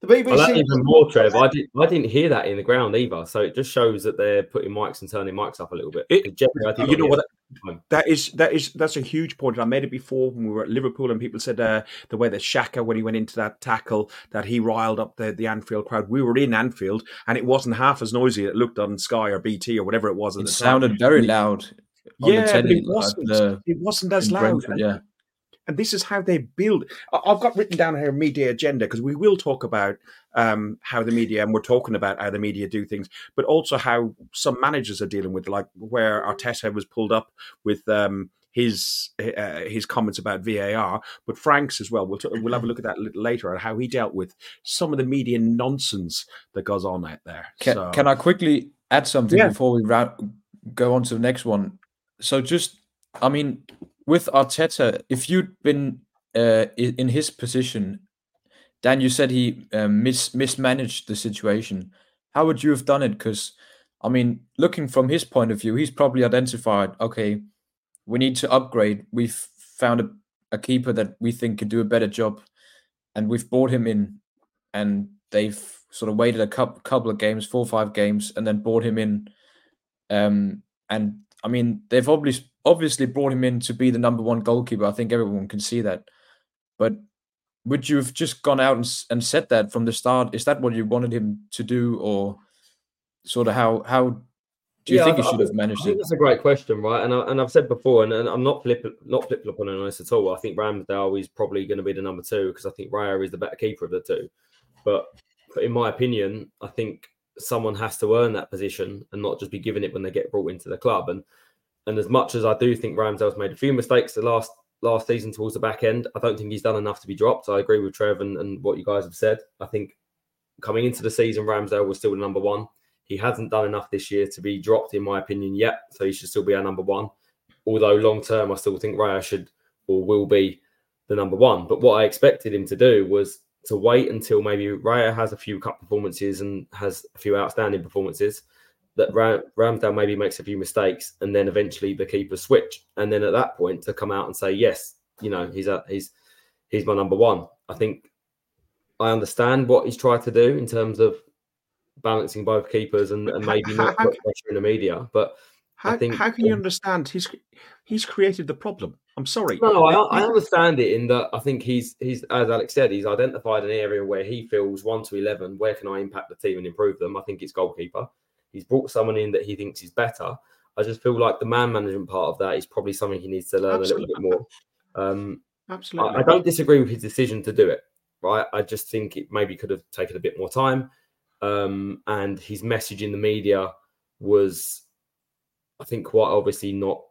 The BBC. Well, even more, Trev. I, did, I didn't hear that in the ground either. So it just shows that they're putting mics and turning mics up a little bit. It, you know what? That is that is that's a huge point. I made it before when we were at Liverpool, and people said uh, the way that Xhaka when he went into that tackle that he riled up the the Anfield crowd. We were in Anfield, and it wasn't half as noisy. It looked on Sky or BT or whatever it was. it sounded time. very loud. yeah, telly, it wasn't. The, it wasn't as loud. Brentford, yeah and this is how they build. I've got written down here media agenda because we will talk about um, how the media, and we're talking about how the media do things, but also how some managers are dealing with, like where Arteta was pulled up with. Um, his uh, his comments about VAR, but Frank's as well. We'll t- we'll have a look at that a little later and how he dealt with some of the media nonsense that goes on out there. Can, so, can I quickly add something yeah. before we ra- go on to the next one? So just, I mean, with Arteta, if you'd been uh, in his position, Dan, you said he uh, mis- mismanaged the situation. How would you have done it? Because, I mean, looking from his point of view, he's probably identified, okay, we need to upgrade. We've found a, a keeper that we think could do a better job, and we've brought him in, and they've sort of waited a couple, couple of games, four or five games, and then brought him in. Um, and I mean, they've obviously obviously brought him in to be the number one goalkeeper. I think everyone can see that. But would you have just gone out and, and said that from the start? Is that what you wanted him to do, or sort of how how do you yeah, think he should have managed it? That's a great question, right? And I, and I've said before, and, and I'm not flip not flip flopping on this at all. I think Ramsdale is probably going to be the number two because I think Raya is the better keeper of the two. But, but in my opinion, I think someone has to earn that position and not just be given it when they get brought into the club. And and as much as I do think Ramsdale's made a few mistakes the last last season towards the back end, I don't think he's done enough to be dropped. I agree with Trev and, and what you guys have said. I think coming into the season, Ramsdale was still the number one. He hasn't done enough this year to be dropped, in my opinion, yet. So he should still be our number one. Although long term, I still think Raya should or will be the number one. But what I expected him to do was to wait until maybe Raya has a few cup performances and has a few outstanding performances that Ram- Ramsdale maybe makes a few mistakes, and then eventually the keeper switch, and then at that point to come out and say, yes, you know, he's a, he's he's my number one. I think I understand what he's tried to do in terms of balancing both keepers and, and maybe how, not put pressure in the media, but how, I think how can you um, understand he's he's created the problem? I'm sorry. No, I, I understand it in that I think he's he's as Alex said, he's identified an area where he feels one to eleven. Where can I impact the team and improve them? I think it's goalkeeper. He's brought someone in that he thinks is better. I just feel like the man management part of that is probably something he needs to learn Absolutely. a little bit more. Um, Absolutely. I, I, don't disagree with his decision to do it. Right. I just think it maybe could have taken a bit more time. Um, and his message in the media was, I think, quite obviously not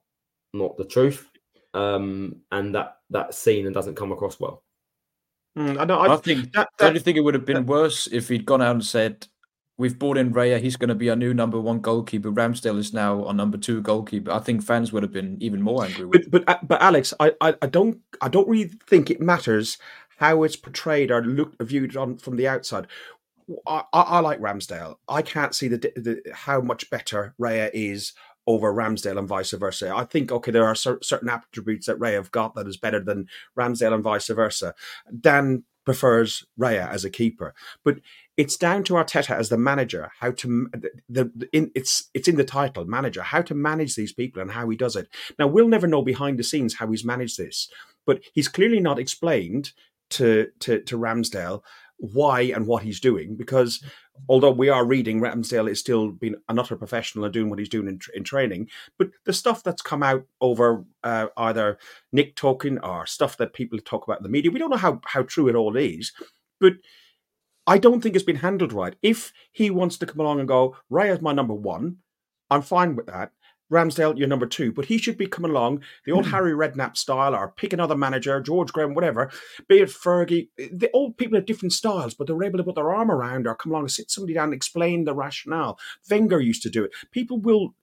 not the truth. Um, and that that seen and doesn't come across well. Mm, I, know, I, I think. That, that, don't you think it would have been worse if he'd gone out and said, we've brought in Raya. He's going to be our new number one goalkeeper. Ramsdale is now our number two goalkeeper. I think fans would have been even more angry. But but, uh, but Alex, I, I, I don't I don't really think it matters how it's portrayed or looked viewed on from the outside. I, I, I like Ramsdale. I can't see the, the how much better Raya is over Ramsdale and vice versa. I think okay, there are certain attributes that Raya have got that is better than Ramsdale and vice versa. Dan prefers Raya as a keeper, but it's down to Arteta as the manager how to the, the in, it's it's in the title manager how to manage these people and how he does it. Now we'll never know behind the scenes how he's managed this, but he's clearly not explained to to, to Ramsdale why and what he's doing because although we are reading Ramsdale is still being an utter professional and doing what he's doing in, in training, but the stuff that's come out over uh, either Nick talking or stuff that people talk about in the media, we don't know how, how true it all is, but I don't think it's been handled right. If he wants to come along and go, Raya's my number one, I'm fine with that. Ramsdale, you're number two, but he should be coming along the old mm. Harry Redknapp style, or pick another manager, George Graham, whatever. Be it Fergie, the old people have different styles, but they're able to put their arm around or come along and sit somebody down and explain the rationale. Wenger used to do it. People will.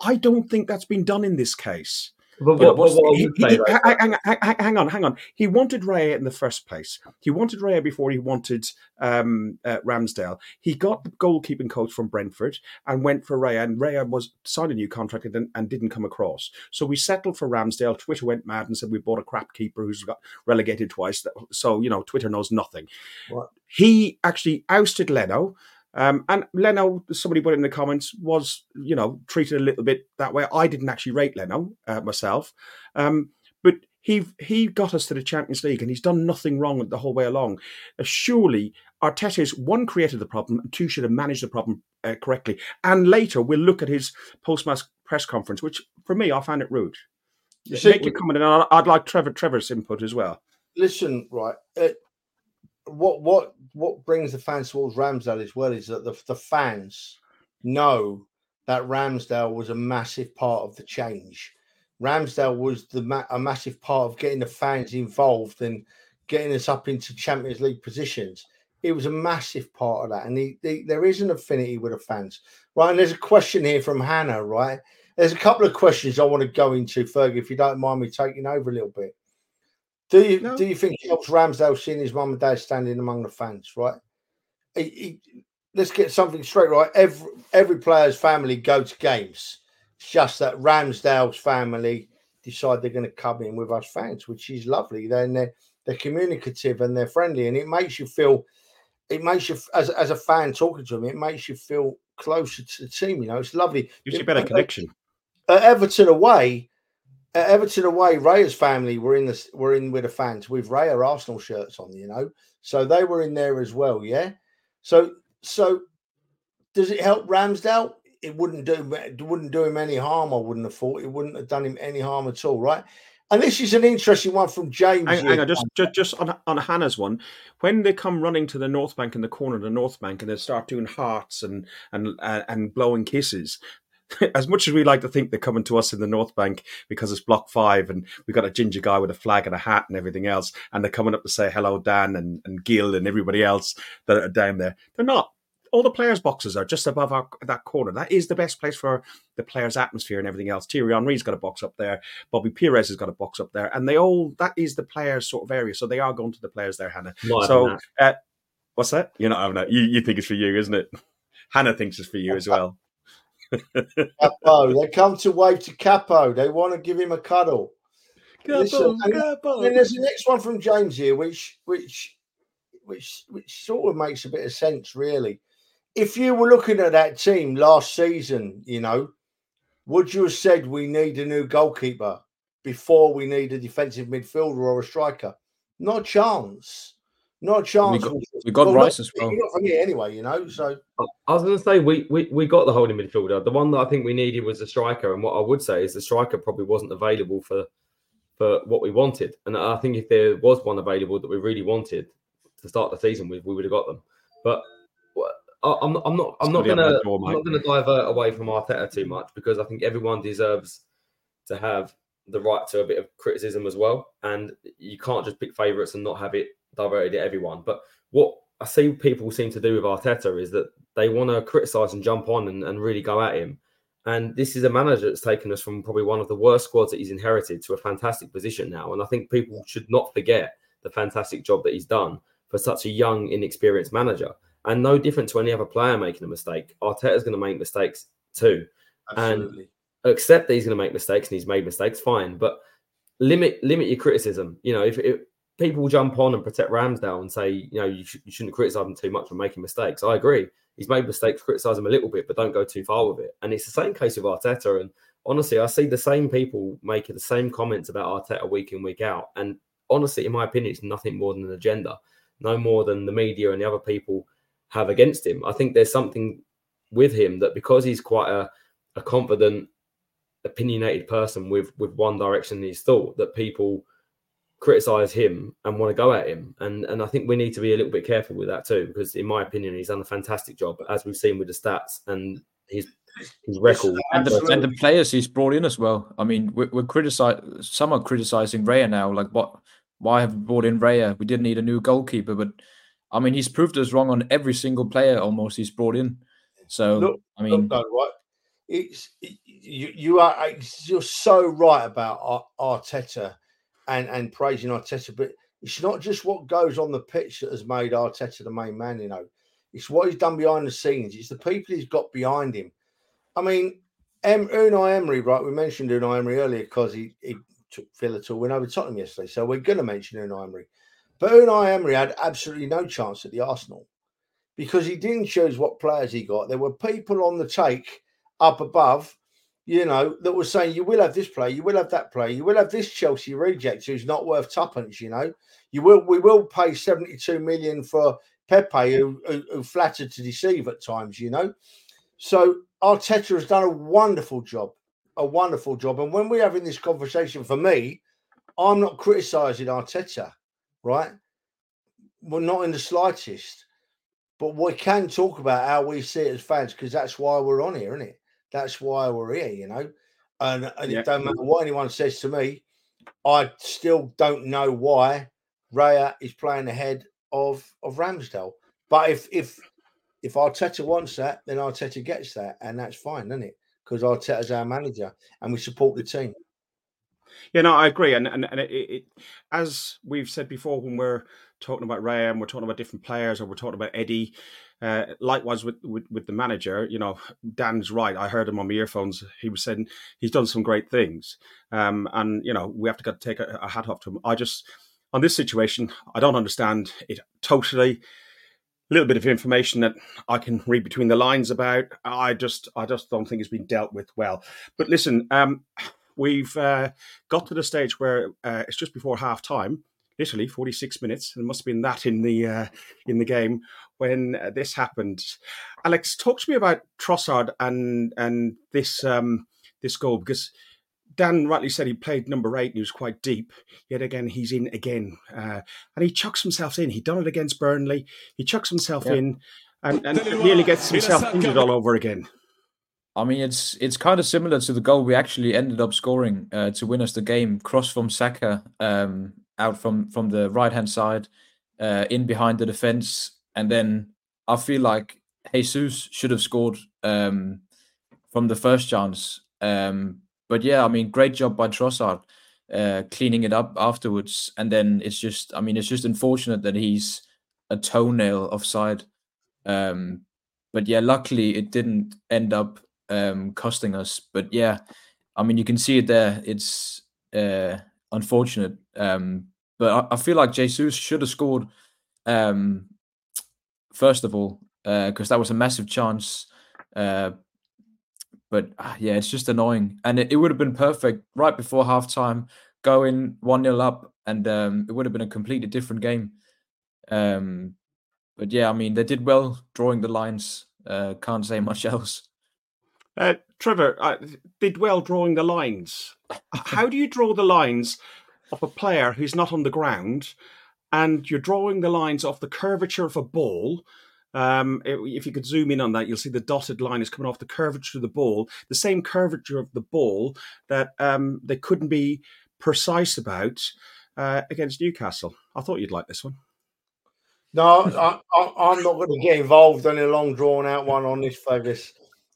I don't think that's been done in this case. But what, what, what he, he, hang, hang, hang, on, hang on. He wanted Raya in the first place. He wanted Raya before he wanted um, uh, Ramsdale. He got the goalkeeping coach from Brentford and went for Raya, and Raya was signed a new contract and, and didn't come across. So we settled for Ramsdale. Twitter went mad and said we bought a crap keeper who's got relegated twice. So you know, Twitter knows nothing. What? He actually ousted Leno Um, and Leno, somebody put it in the comments, was you know treated a little bit that way. I didn't actually rate Leno uh, myself, um, but he he got us to the Champions League, and he's done nothing wrong the whole way along. Uh, surely Arteta's one created the problem, and two should have managed the problem uh, correctly. And later we'll look at his post-match press conference, which for me I found it rude. You see, Make your comment, and I'd like Trevor Trevor's input as well. Listen, right. What what what brings the fans towards Ramsdale as well is that the, the fans know that Ramsdale was a massive part of the change. Ramsdale was the a massive part of getting the fans involved and getting us up into Champions League positions. It was a massive part of that, and he, he, there is an affinity with the fans, right? And there's a question here from Hannah, right? There's a couple of questions I want to go into, Fergie, if you don't mind me taking over a little bit. Do you no. do you think it helps Ramsdale seeing his mum and dad standing among the fans? Right. He, he, let's get something straight. Right. Every every player's family go to games. It's just that Ramsdale's family decide they're going to come in with us fans, which is lovely. Then they're they're communicative and they're friendly, and it makes you feel. It makes you as as a fan talking to them. It makes you feel closer to the team. You know, it's lovely. Gives you a better connection. At Everton away, at Everton away, Raya's family were in the were in with the fans with Raya Arsenal shirts on, you know, so they were in there as well. Yeah, so so does it help Ramsdale? It wouldn't do it wouldn't do him any harm. I wouldn't have thought it wouldn't have done him any harm at all, right? And this is an interesting one from James. Hang, hang on, just, just just on on Hannah's one. When they come running to the North Bank in the corner of the North Bank and they start doing hearts and and uh, and blowing kisses, as much as we like to think they're coming to us in the North Bank because it's Block Five and we've got a ginger guy with a flag and a hat and everything else, and they're coming up to say hello, Dan and, and Gil and everybody else that are down there, they're not. All the players' boxes are just above our, that corner. That is the best place for the players' atmosphere and everything else. Thierry Henry's got a box up there. Bobby Pires has got a box up there, and they all that is the players' sort of area. So they are going to the players there, Hannah. Not so, uh, what's that? You're not having that. You, you think it's for you, isn't it? Hannah thinks it's for you as well. Capo. They come to wave to Capo. They want to give him a cuddle. Capo, Listen, Capo. And, and there's the next one from James here, which which which which sort of makes a bit of sense, really. If you were looking at that team last season, you know, would you have said we need a new goalkeeper before we need a defensive midfielder or a striker? Not a chance. Not a chance. We got, we got well, Rice as well. Not from here anyway, you know. So I was going to say we, we we got the holding midfielder. The one that I think we needed was a striker, and what I would say is the striker probably wasn't available for for what we wanted. And I think if there was one available that we really wanted to start the season with, we would have got them. But I'm not, I'm not, I'm not gonna, door, I'm not gonna divert away from Arteta too much because I think everyone deserves to have the right to a bit of criticism as well, and you can't just pick favourites and not have it diverted at everyone. But what I see people seem to do with Arteta is that they want to criticise and jump on and, and really go at him. And this is a manager that's taken us from probably one of the worst squads that he's inherited to a fantastic position now. And I think people should not forget the fantastic job that he's done for such a young, inexperienced manager. And no different to any other player making a mistake. Arteta's going to make mistakes too. Absolutely. And accept that he's going to make mistakes and he's made mistakes, fine. But limit limit your criticism. You know, if, if people jump on and protect Ramsdale and say, you know, you, sh- you shouldn't criticize him too much for making mistakes. I agree. He's made mistakes, criticize him a little bit, but don't go too far with it. And it's the same case with Arteta. And honestly, I see the same people making the same comments about Arteta week in, week out. And honestly, in my opinion, it's nothing more than an agenda, no more than the media and the other people have against him. I think there's something with him that because he's quite a, a confident, opinionated person with with one direction in his thought, that people criticize him and want to go at him. And and I think we need to be a little bit careful with that too, because in my opinion, he's done a fantastic job, as we've seen with the stats and his his record and the, and the players he's brought in as well. I mean, we're, we're criticizing some are criticizing Raya now, like what why have we brought in Raya? We didn't need a new goalkeeper, but I mean, he's proved us wrong on every single player almost he's brought in. So look, I mean, look, no, right? It's you. You are you're so right about Arteta and and praising Arteta, but it's not just what goes on the pitch that has made Arteta the main man. You know, it's what he's done behind the scenes. It's the people he's got behind him. I mean, em, Unai Emery, right? We mentioned Unai Emery earlier because he, he took Villa to win over Tottenham yesterday, so we're going to mention Unai Emery. But Unai Emery had absolutely no chance at the Arsenal. because he didn't choose what players he got. There were people on the take up above, you know, that were saying, you will have this player, you will have that player, you will have this Chelsea reject who's not worth tuppence, you know. You will we will pay 72 million for Pepe, who, who, who flattered to deceive at times, you know. So Arteta has done a wonderful job, a wonderful job. And when we're having this conversation, for me, I'm not criticizing Arteta, right? Well, not in the slightest. But we can talk about how we see it as fans because that's why we're on here, isn't it? That's why we're here, you know. And, and yeah. it don't matter what anyone says to me, I still don't know why Raya is playing ahead of of Ramsdale. But if if if Arteta wants that, then Arteta gets that, and that's fine, isn't it? Because Arteta's our manager, and we support the team. Yeah, no, I agree, and and, and it, it, as we've said before, when we're talking about Ray and we're talking about different players, or we're talking about Eddie, uh, likewise with, with, with the manager, you know, Dan's right. I heard him on my earphones. He was saying he's done some great things, um, and you know, we have to take a, a hat off to him. I just on this situation, I don't understand it totally. A little bit of information that I can read between the lines about. I just, I just don't think it's been dealt with well. But listen, um, we've uh, got to the stage where uh, it's just before half time, literally 46 minutes. It must have been that in the uh, in the game when uh, this happened. Alex, talk to me about Trossard and and this um, this goal because Dan rightly said he played number eight and he was quite deep. Yet again, he's in again. Uh, and he chucks himself in. He done it against Burnley. He chucks himself yep. in and, and nearly gets himself injured all over again. I mean, it's it's kind of similar to the goal we actually ended up scoring uh, to win us the game. Cross from Saka um, out from from the right hand side, uh, in behind the defense, and then I feel like Jesus should have scored um, from the first chance. Um, but yeah, I mean, great job by Trossard uh, cleaning it up afterwards. And then it's just, I mean, it's just unfortunate that he's a toenail offside. Um, but yeah, luckily it didn't end up um, costing us. But yeah, I mean, you can see it there. It's uh, unfortunate. Um, but I, I, feel like Jesus should have scored um, first of all because uh, that was a massive chance. Uh, but uh, yeah, it's just annoying. And it, it would have been perfect right before halftime, going 1 0 up, and um, it would have been a completely different game. Um, but yeah, I mean, they did well drawing the lines. Uh, can't say much else. Uh, Trevor uh, did well drawing the lines. How do you draw the lines of a player who's not on the ground, and you're drawing the lines off the curvature of a ball? Um, if you could zoom in on that, you'll see the dotted line is coming off the curvature of the ball, the same curvature of the ball that um, they couldn't be precise about uh, against Newcastle. I thought you'd like this one. No, I, am not going to get involved in a long drawn out one on this, Fergus.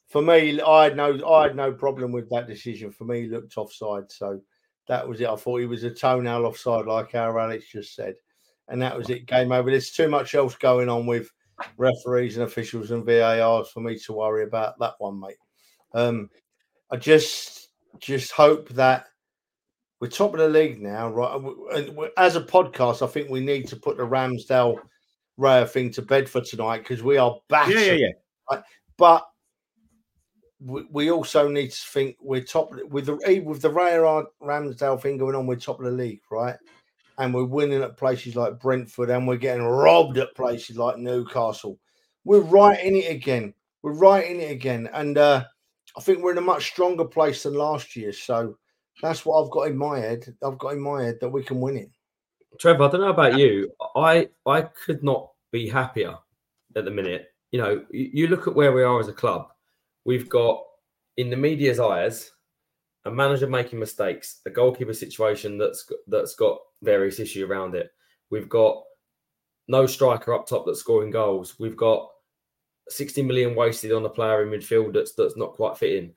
For me, I had no, I had no problem with that decision. For me, looked offside, so that was it. I thought he was a toenail offside, like our Alex just said, and that was it. Game over. There's too much else going on with referees and officials and VARs for me to worry about that one, mate. Um, I just just hope that we're top of the league now, right? And as a podcast, I think we need to put the Ramsdale Raya thing to bed for tonight because we are back. Yeah, yeah, yeah. Right? But we, we also need to think we're top with the with the Raya Ramsdale thing going on. We're top of the league, right? And we're winning at places like Brentford and we're getting robbed at places like Newcastle. We're right in it again. We're right in it again. And uh, I think we're in a much stronger place than last year. So that's what I've got in my head. I've got in my head that we can win it. Trevor, I don't know about you. I I could not be happier at the minute. You know, you look at where we are as a club. We've got in the media's eyes a manager making mistakes, a goalkeeper situation that's that's got various issue around it. We've got no striker up top that's scoring goals. We've got 60 million wasted on a player in midfield that's that's not quite fitting.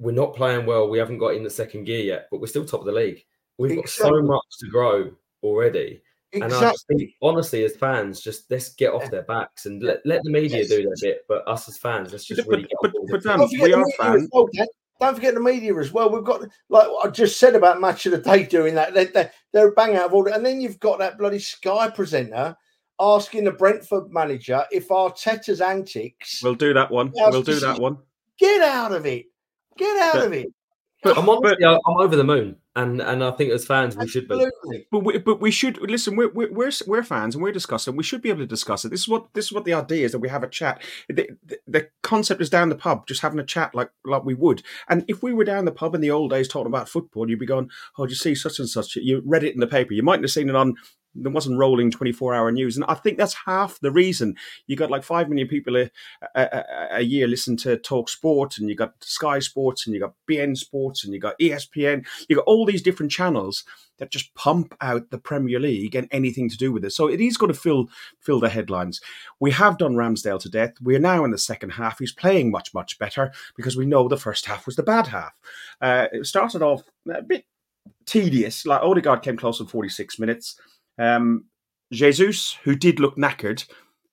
We're not playing well. We haven't got in the second gear yet, but we're still top of the league. We've exactly. got so much to grow already. Exactly. And I think, honestly, as fans, just let's get off their backs and let, let the media yes. do their bit. But us as fans, let's just but, really but, but, but we are fans. Don't forget the media as well. We've got, like I just said about Match of the Day doing that. They're, they're, they're a bang out of order. And then you've got that bloody Sky presenter asking the Brentford manager if Arteta's antics. We'll do that one. We'll do that one. Get out of it. Get out But- of it. But, I'm but, honestly, I'm over the moon, and and I think as fans we should be. But, we, but we should listen. We're, we're we're we're fans and we're discussing. We should be able to discuss it. This is what this is what the idea is that we have a chat. The, the, the concept is down the pub, just having a chat like like we would. And if we were down the pub in the old days talking about football, you'd be going, "Oh, you see such and such?" You read it in the paper. You mightn't have seen it on. There wasn't rolling twenty four hour news, and I think that's half the reason you got like five million people a, a, a, year listen to Talk Sport, and you got Sky Sports, and you got beIN Sports, and you got ESPN. You got all these different channels that just pump out the Premier League and anything to do with it. So it is going to fill fill the headlines. We have done Ramsdale to death. We're now in the second half. He's playing much much better because we know the first half was the bad half. Uh, it started off a bit tedious. Like Odegaard came close in 46 minutes. Um, Jesus, who did look knackered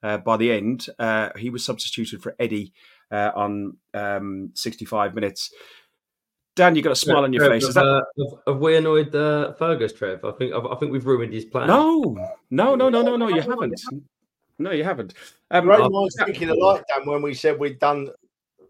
uh, by the end, uh, he was substituted for Eddie uh, on um, 65 minutes. Dan, you got a smile on your Trev, face. Have, Is that uh, have, have we annoyed uh, Fergus, Trev? I think I think we've ruined his plan. No, no, no, no, no, no. You haven't. No, you haven't. Um, Great Uh, minds thinking alike, Dan, when we said we'd done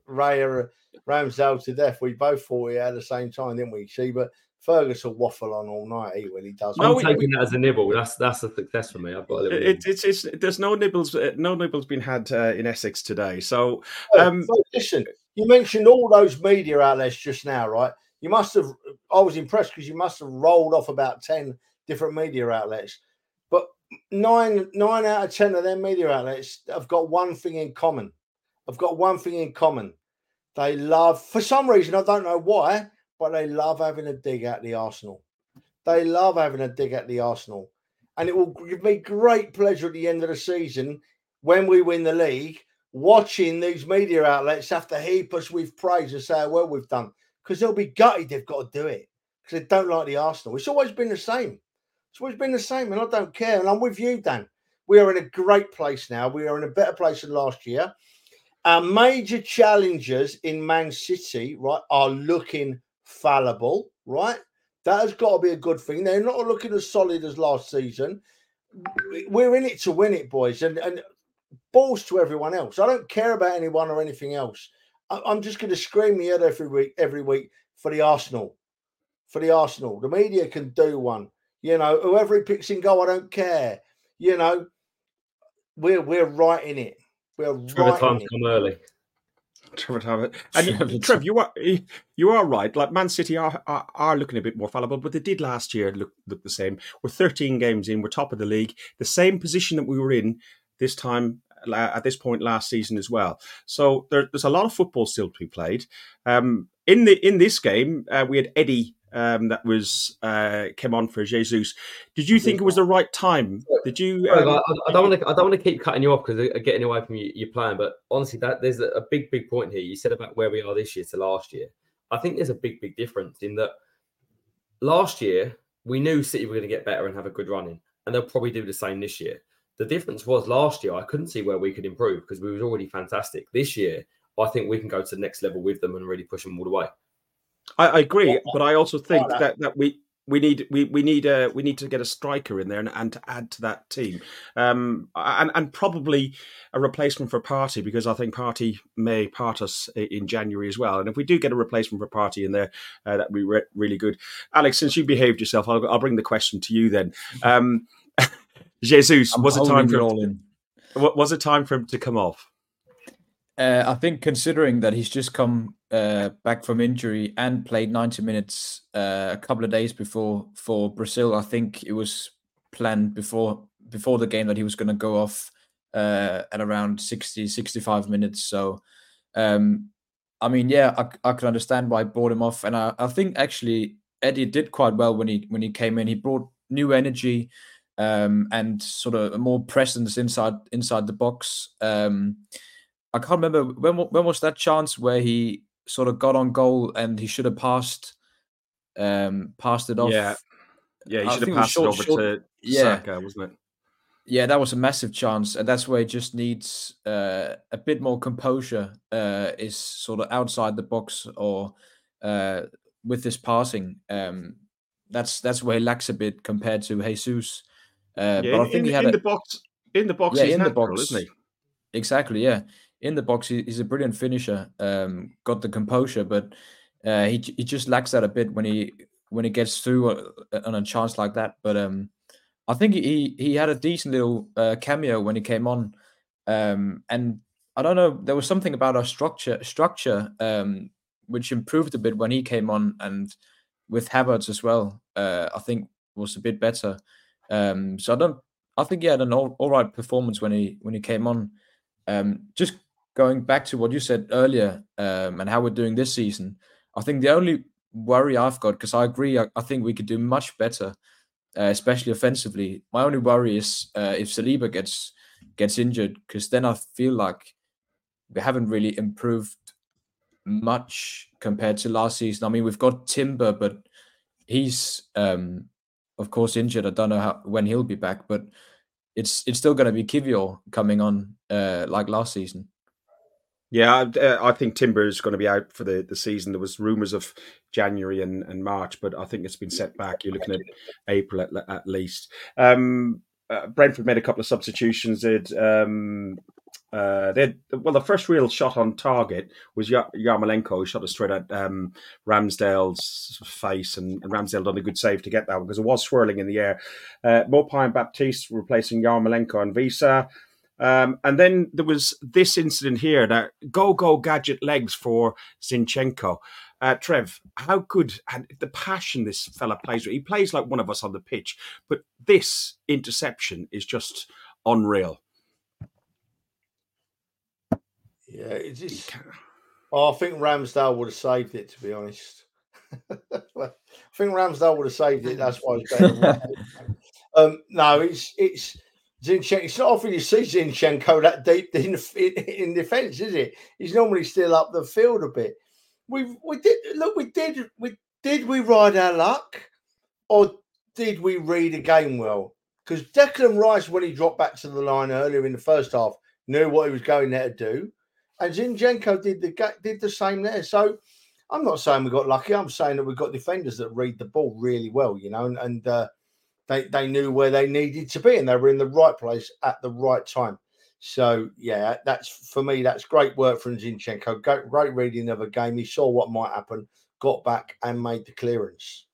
Raya Ramsdale to death. We both thought it at the same time, didn't we? See, but Fergus will waffle on all night. When he really does. No, I'm we- taking that as a nibble. That's that's a success for me. I've got a little. it, it's it's there's no nibbles uh, no nibbles been had uh, in Essex today. So um, so listen, you mentioned all those media outlets just now, right? You must have. I was impressed because you must have rolled off about ten different media outlets, but nine nine out of ten of them media outlets have got one thing in common. I've got one thing in common. They love, for some reason, I don't know why, but they love having a dig at the Arsenal. They love having a dig at the Arsenal, and it will give me great pleasure at the end of the season when we win the league watching these media outlets have to heap us with praise and say how well we've done because they'll be gutted they've got to do it because they don't like the Arsenal. It's always been the same. It's always been the same, and I don't care. And I'm with you, Dan. We are in a great place now. We are in a better place than last year. Our major challengers in Man City, right, are looking fallible, right? That has got to be a good thing. They're not looking as solid as last season. We're in it to win it, boys. And, and balls to everyone else. I don't care about anyone or anything else. I, I'm just going to scream the head every week, every week for the Arsenal. For the Arsenal, the media can do one. You know, whoever he picks in goal, I don't care. You know, we're we're right in it. We're Trevor right times come early. Trevor. And Trevor you- Trev, you are you are right. Like Man City are, are are looking a bit more fallible, but they did last year look look the same. We're 13 games in. We're top of the league, the same position that we were in this time at this point last season as well. So there, there's a lot of football still to be played. Um, in the in this game, uh, we had Eddie. Um, that was uh, came on for Jesus. Did you think it was the right time? Did you? Um, I, I don't want to. I don't want to keep cutting you off because I'm getting away from you, your plan. But honestly, that there's a, a big, big point here. You said about where we are this year to last year. I think there's a big, big difference in that. Last year, we knew City were going to get better and have a good running, and they'll probably do the same this year. The difference was last year I couldn't see where we could improve because we was already fantastic. This year, I think we can go to the next level with them and really push them all the way. I, I agree, Yeah. but I also think Yeah. that, that we we need we, we need a we need to get a striker in there and, and to add to that team, um, and and probably a replacement for Partey because I think Partey may part us in January as well. And if we do get a replacement for Partey in there, uh, that'd be re- really good. Alex, since you behaved yourself, I'll, I'll bring the question to you then. Um, Jesus, I'm was it time for him, all in. was it time for him to come off? Uh, I think considering that he's just come uh, back from injury and played 90 minutes uh, a couple of days before for Brazil, I think it was planned before before the game that he was going to go off uh, at around 60, 65 minutes. So, um, I mean, yeah, I, I can understand why I brought him off, and I, I think actually Eddie did quite well when he when he came in. He brought new energy um, and sort of more presence inside inside the box. Um, I can't remember when when was that chance where he sort of got on goal and he should have passed um passed it off. Yeah. Yeah, he should have it passed short- it over short- to yeah. Saka, wasn't it? Yeah, that was a massive chance, and that's where he just needs uh, a bit more composure. Uh, is sort of outside the box or uh, with his passing. Um, that's that's where he lacks a bit compared to Jesus. Uh, Yeah, but I in, think in, he had in a, the box. In the box, Yeah, he's in the box. isn't he? Exactly, yeah. In the box, he, he's a brilliant finisher. Um, got the composure, but uh, he he just lacks that a bit when he when he gets through uh, on a chance like that. But um, I think he he had a decent little uh, cameo when he came on, um, and I don't know. There was something about our structure structure um, which improved a bit when he came on, and with Havertz as well. Uh, I think was a bit better. Um, so I don't. I think he had an all, all right performance when he when he came on. Um, just going back to what you said earlier um, and how we're doing this season, I think the only worry I've got, because I agree, I, I think we could do much better, uh, especially offensively. My only worry is uh, if Saliba gets gets injured, because then I feel like we haven't really improved much compared to last season. I mean, we've got Timber, but he's um, of course injured. I don't know how when he'll be back, but it's it's still going to be Kiwior coming on uh, like last season. Yeah, I, uh, I think Timber is going to be out for the, the season. There was rumours of January and, and March, but I think it's been set back. You're looking at April at, at least. Um, uh, Brentford made a couple of substitutions. Um, uh, they had, well, the first real shot on target was Yarmolenko, who shot it straight at um, Ramsdale's face, and, and Ramsdale done a good save to get that one because it was swirling in the air. Uh, and Baptiste replacing Yarmolenko and Wissa. Um, and then there was this incident here that go go gadget legs for Zinchenko. Uh, Trev, how good and the passion this fella plays with. He plays like one of us on the pitch, but this interception is just unreal. Yeah, it's just. Oh, I think Ramsdale would have saved it. To be honest, I think Ramsdale would have saved it. That's why it's better. um, no, it's it's Zinchenko. It's not often you see Zinchenko that deep in, in, defence, is it? He's normally still up the field a bit. We we did look. We did we did we ride our luck, or did we read a game well? Because Declan Rice, when he dropped back to the line earlier in the first half, knew what he was going there to do, and Zinchenko did the did the same there. So I'm not saying we got lucky. I'm saying that we've got defenders that read the ball really well, you know, and, and uh, they they knew where they needed to be, and they were in the right place at the right time. So yeah, that's for me. That's great work from Zinchenko. Great, great reading of a game. He saw what might happen, got back, and made the clearance.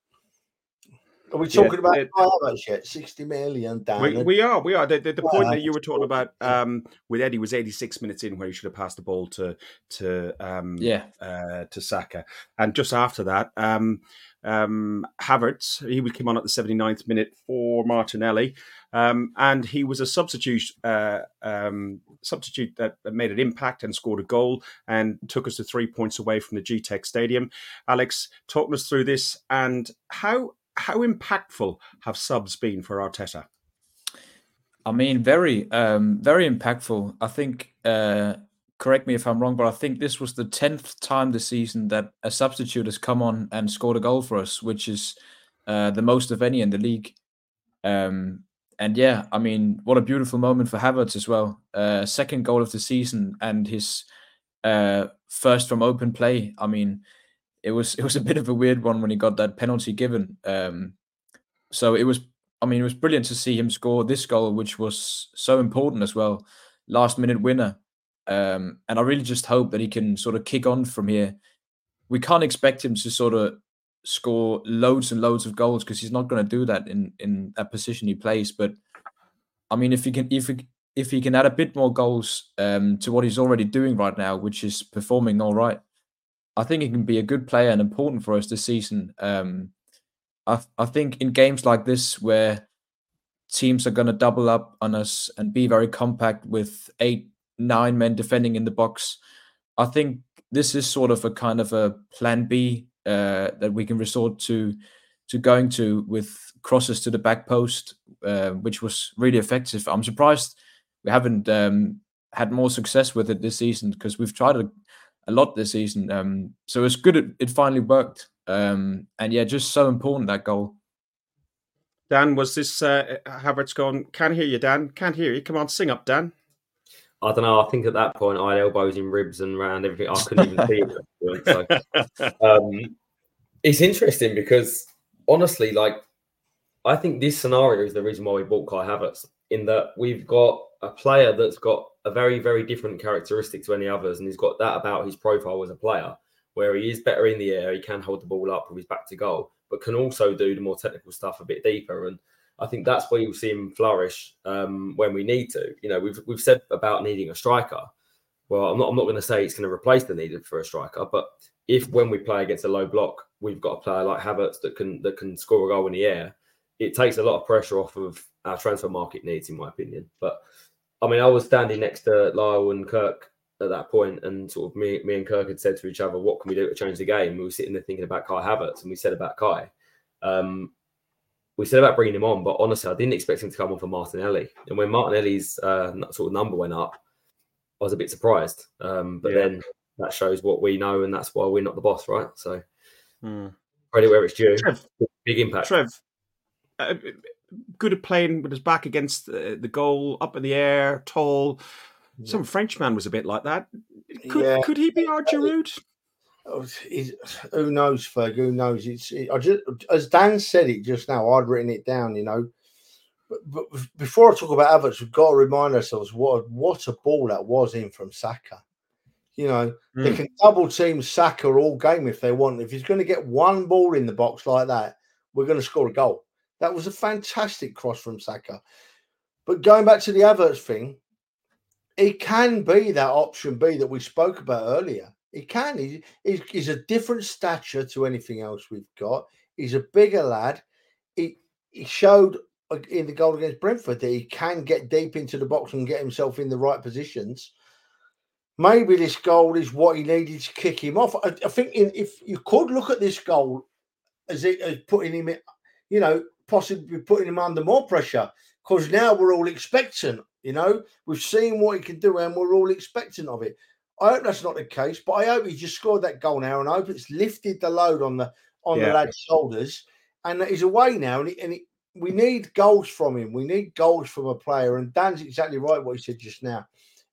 Are we Yeah, talking about it- Havertz yet? Sixty million down. We, we are, we are. The, the, the point that you were talking about um, with Eddie was 86 minutes in where he should have passed the ball to to um, Yeah, uh, to Saka, and just after that, um, um, Havertz he came on at the 79th minute for Martinelli, um, and he was a substitute uh, um, substitute that made an impact and scored a goal and took us to three points away from the Gtech Stadium. Alex, talking us through this and how how impactful have subs been for Arteta? I mean, very, um, very impactful. I think. Uh, correct me if I'm wrong, but I think this was the tenth time this season that a substitute has come on and scored a goal for us, which is uh, the most of any in the league. Um, and yeah, I mean, what a beautiful moment for Havertz as well. Uh, second goal of the season and his uh, first from open play. I mean, it was it was a bit of a weird one when he got that penalty given. Um, so it was, I mean, it was brilliant to see him score this goal, which was so important as well, last minute winner. Um, and I really just hope that he can sort of kick on from here. We can't expect him to sort of score loads and loads of goals because he's not going to do that in in that position he plays. But I mean, if he can, if he, if he can add a bit more goals um, to what he's already doing right now, which is performing all right, I think he can be a good player and important for us this season. Um, I I think in games like this where teams are going to double up on us and be very compact with eight nine men defending in the box, I think this is sort of a kind of a plan B uh, that we can resort to to going to with crosses to the back post, uh, which was really effective. I'm surprised we haven't um, had more success with it this season because we've tried it a lot this season. Um, so it's good it, it finally worked. Um, and yeah, just so important that goal. Dan, was this uh, Havertz going? Can't hear you, Dan. Can't hear you. Come on, sing up, Dan. I don't know. I think at that point I had elbows in ribs and around everything. I couldn't even see it. So, um, it's interesting because honestly, like I think this scenario is the reason why we bought Kai Havertz. in that we've got a player that's got a very, very different characteristic to any others, and he's got that about his profile as a player, where he is better in the air, he can hold the ball up with his back to goal, but can also do the more technical stuff a bit deeper. And I think that's where you'll see him flourish um, when we need to. You know, we've we've said about needing a striker. Well, I'm not I'm not going to say it's going to replace the need for a striker, but if when we play against a low block, we've got a player like Havertz that can that can score a goal in the air, it takes a lot of pressure off of our transfer market needs, in my opinion. But I mean, I was standing next to Lyle and Kirk at that point, and sort of me, me and Kirk had said to each other, "What can we do to change the game?" We were sitting there thinking about Kai Havertz, and we said about Kai. Um, we said about bringing him on, but honestly, I didn't expect him to come on for Martinelli. And when Martinelli's uh, sort of number went up, I was a bit surprised. Um, but yeah. then that shows what we know, and that's why we're not the boss, right? So hmm. credit where it's due. Trev, Big impact. Trev, uh, good at playing with his back against the, the goal, up in the air, tall. Yeah. Some Frenchman was a bit like that. Could yeah. could he be our Giroud? Oh, who knows, Ferg? Who knows? It's it, I just as Dan said it just now. I'd written it down, you know. But, but before I talk about Havertz, we've got to remind ourselves what what a ball that was in from Saka. You know, mm. they hmm. can double team Saka all game if they want. If he's going to get one ball in the box like that, we're going to score a goal. That was a fantastic cross from Saka. But going back to the Havertz thing, it can be that option B that we spoke about earlier. He can. He, he's, he's a different stature to anything else we've got. He's a bigger lad. He, he showed uh, in the goal against Brentford that he can get deep into the box and get himself in the right positions. Maybe this goal is what he needed to kick him off. I, I think in, if you could look at this goal as it as putting him, you know, possibly putting him under more pressure because now we're all expectant. You know, we've seen what he can do and we're all expectant of it. I hope that's not the case, but I hope he just scored that goal now, and I hope it's lifted the load on the on yeah. the lad's shoulders, and he's away now, and, he, and he, we need goals from him. We need goals from a player, and Dan's exactly right what he said just now.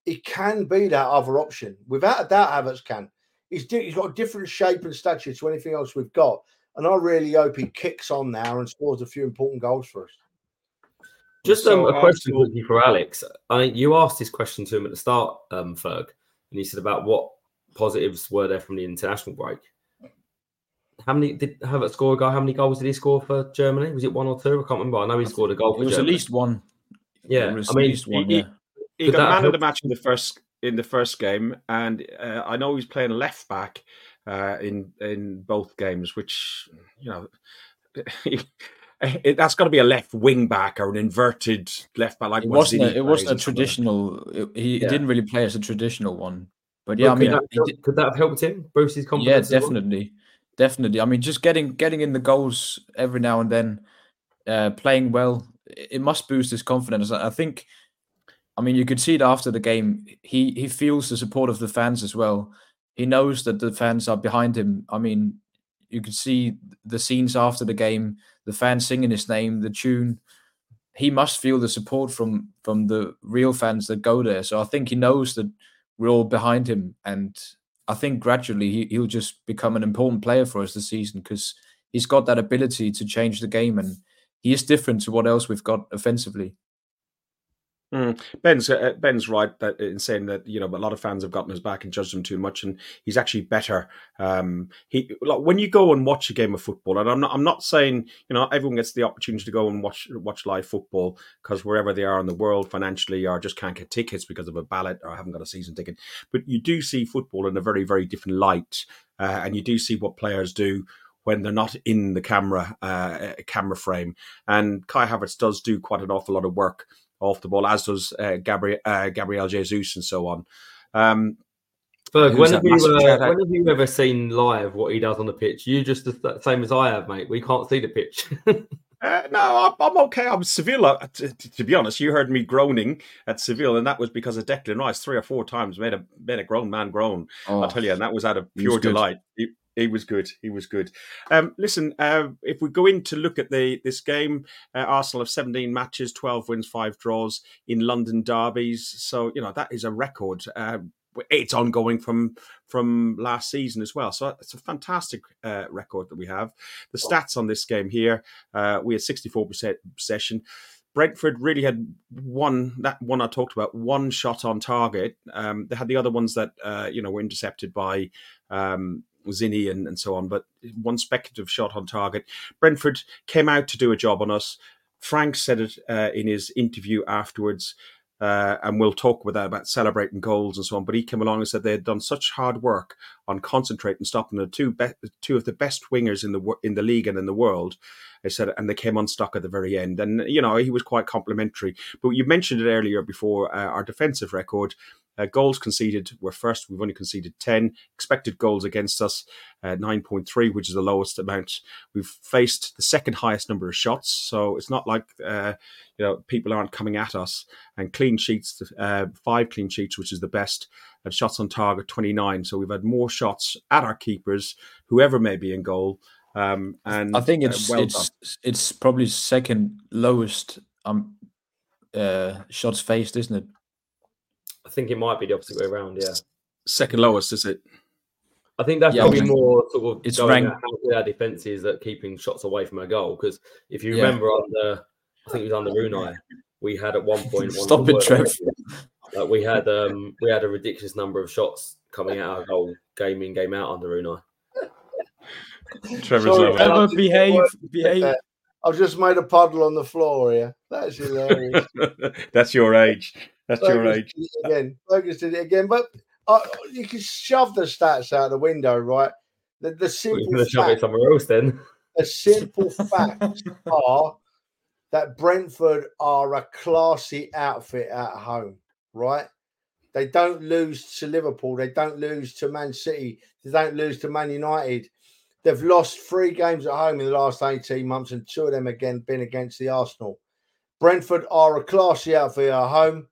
He can be that other option without a doubt. Havertz can. He's he's got a different shape and stature to anything else we've got, and I really hope he kicks on now and scores a few important goals for us. Just um, a question for Alex. I you asked this question to him at the start, um, Ferg and he said about what positives were there from the international break. How many did Havertz score a goal? How many goals did he score for Germany? Was it one or two? I can't remember. I know he scored a goal. it was Germany. at least one. Yeah, I mean, one, he, yeah. he, he got man help? of the match in the first in the first game, and uh, I know he's playing left back uh, in in both games, which you know. It, that's got to be a left wing back or an inverted left back. Like it wasn't. A, it wasn't a traditional. It, he yeah. didn't really play as a traditional one. But yeah, well, I mean, could that, did, could that have helped him boost his confidence? Yeah, definitely, definitely. I mean, just getting getting in the goals every now and then, uh, playing well, it must boost his confidence. I think. I mean, you could see it after the game. He he feels the support of the fans as well. He knows that the fans are behind him. I mean, you could see the scenes after the game, the fans singing his name, the tune. He must feel the support from from the real fans that go there. So I think he knows that we're all behind him, and I think gradually he, he'll just become an important player for us this season because he's got that ability to change the game, and he is different to what else we've got offensively. Mm. Ben's uh, Ben's right that in saying that you know a lot of fans have gotten his back and judged him too much, and he's actually better. Um, he like, when you go and watch a game of football, and I'm not I'm not saying you know everyone gets the opportunity to go and watch watch live football because wherever they are in the world financially or just can't get tickets because of a ballot or haven't got a season ticket, but you do see football in a very very different light, uh, and you do see what players do when they're not in the camera uh, camera frame. And Kai Havertz does do quite an awful lot of work off the ball, as does uh, Gabriel, uh, Gabriel Jesus and so on. Um, Ferg, when have, you, uh, when have you ever seen live what he does on the pitch? You just the same as I have, mate. We can't see the pitch. Uh, no, I'm okay. I'm Seville. Uh, to, to, be honest, you heard me groaning at Seville, and that was because of Declan Rice three or four times made a made a grown man groan. Oh, I'll tell you, and that was out of pure delight. He, he was good. He was good. Um, listen, uh, if we go in to look at the this game, uh, Arsenal have 17 matches, 12 wins, five draws in London derbies. So you know that is a record. Uh, it's ongoing from from last season as well. So it's a fantastic uh, record that we have. The stats on this game here: uh, we had 64% possession. Brentford really had one that one I talked about one shot on target. Um, they had the other ones that uh, you know were intercepted by um, Zinni and, and so on, but one speculative shot on target. Brentford came out to do a job on us. Frank said it uh, in his interview afterwards. Uh, and we'll talk with that about celebrating goals and so on. But he came along and said they had done such hard work on concentrating, stopping the two be- two of the best wingers in the in the league and in the world. They said, and they came unstuck at the very end. And you know he was quite complimentary. But you mentioned it earlier before uh, our defensive record. Uh, goals conceded were first. We've only conceded 10. Expected goals against us, uh, 9.3, which is the lowest amount. We've faced the second highest number of shots. So it's not like, uh, you know, people aren't coming at us. And clean sheets, uh, five clean sheets, which is the best. And shots on target, 29. So we've had more shots at our keepers, whoever may be in goal. Um, and I think it's uh, well it's done. it's probably second lowest um uh, shots faced, isn't it? I think it might be the opposite way around. Yeah, second lowest is it? I think that's yeah, probably more sort of it's going ranked. how our defense is at keeping shots away from our goal. Because if you remember yeah. on the, I think it was on the Rooney, we had at one point. Stop it, Trev. Like we had um we had a ridiculous number of shots coming out our goal, game in, game out on the Rooney. Trevor's Sorry, behave, behave. I've just made a puddle on the floor here. That's hilarious. That's your age. That's Fergus your age. Again, Fergus did it again. But uh, you can shove the stats out the window, right? The, the simple well, shove it somewhere else then. The simple facts are that Brentford are a classy outfit at home, right? They don't lose to Liverpool. They don't lose to Man City. They don't lose to Man United. They've lost three games at home in the last 18 months, and two of them again been against the Arsenal. Brentford are a classy outfit at home,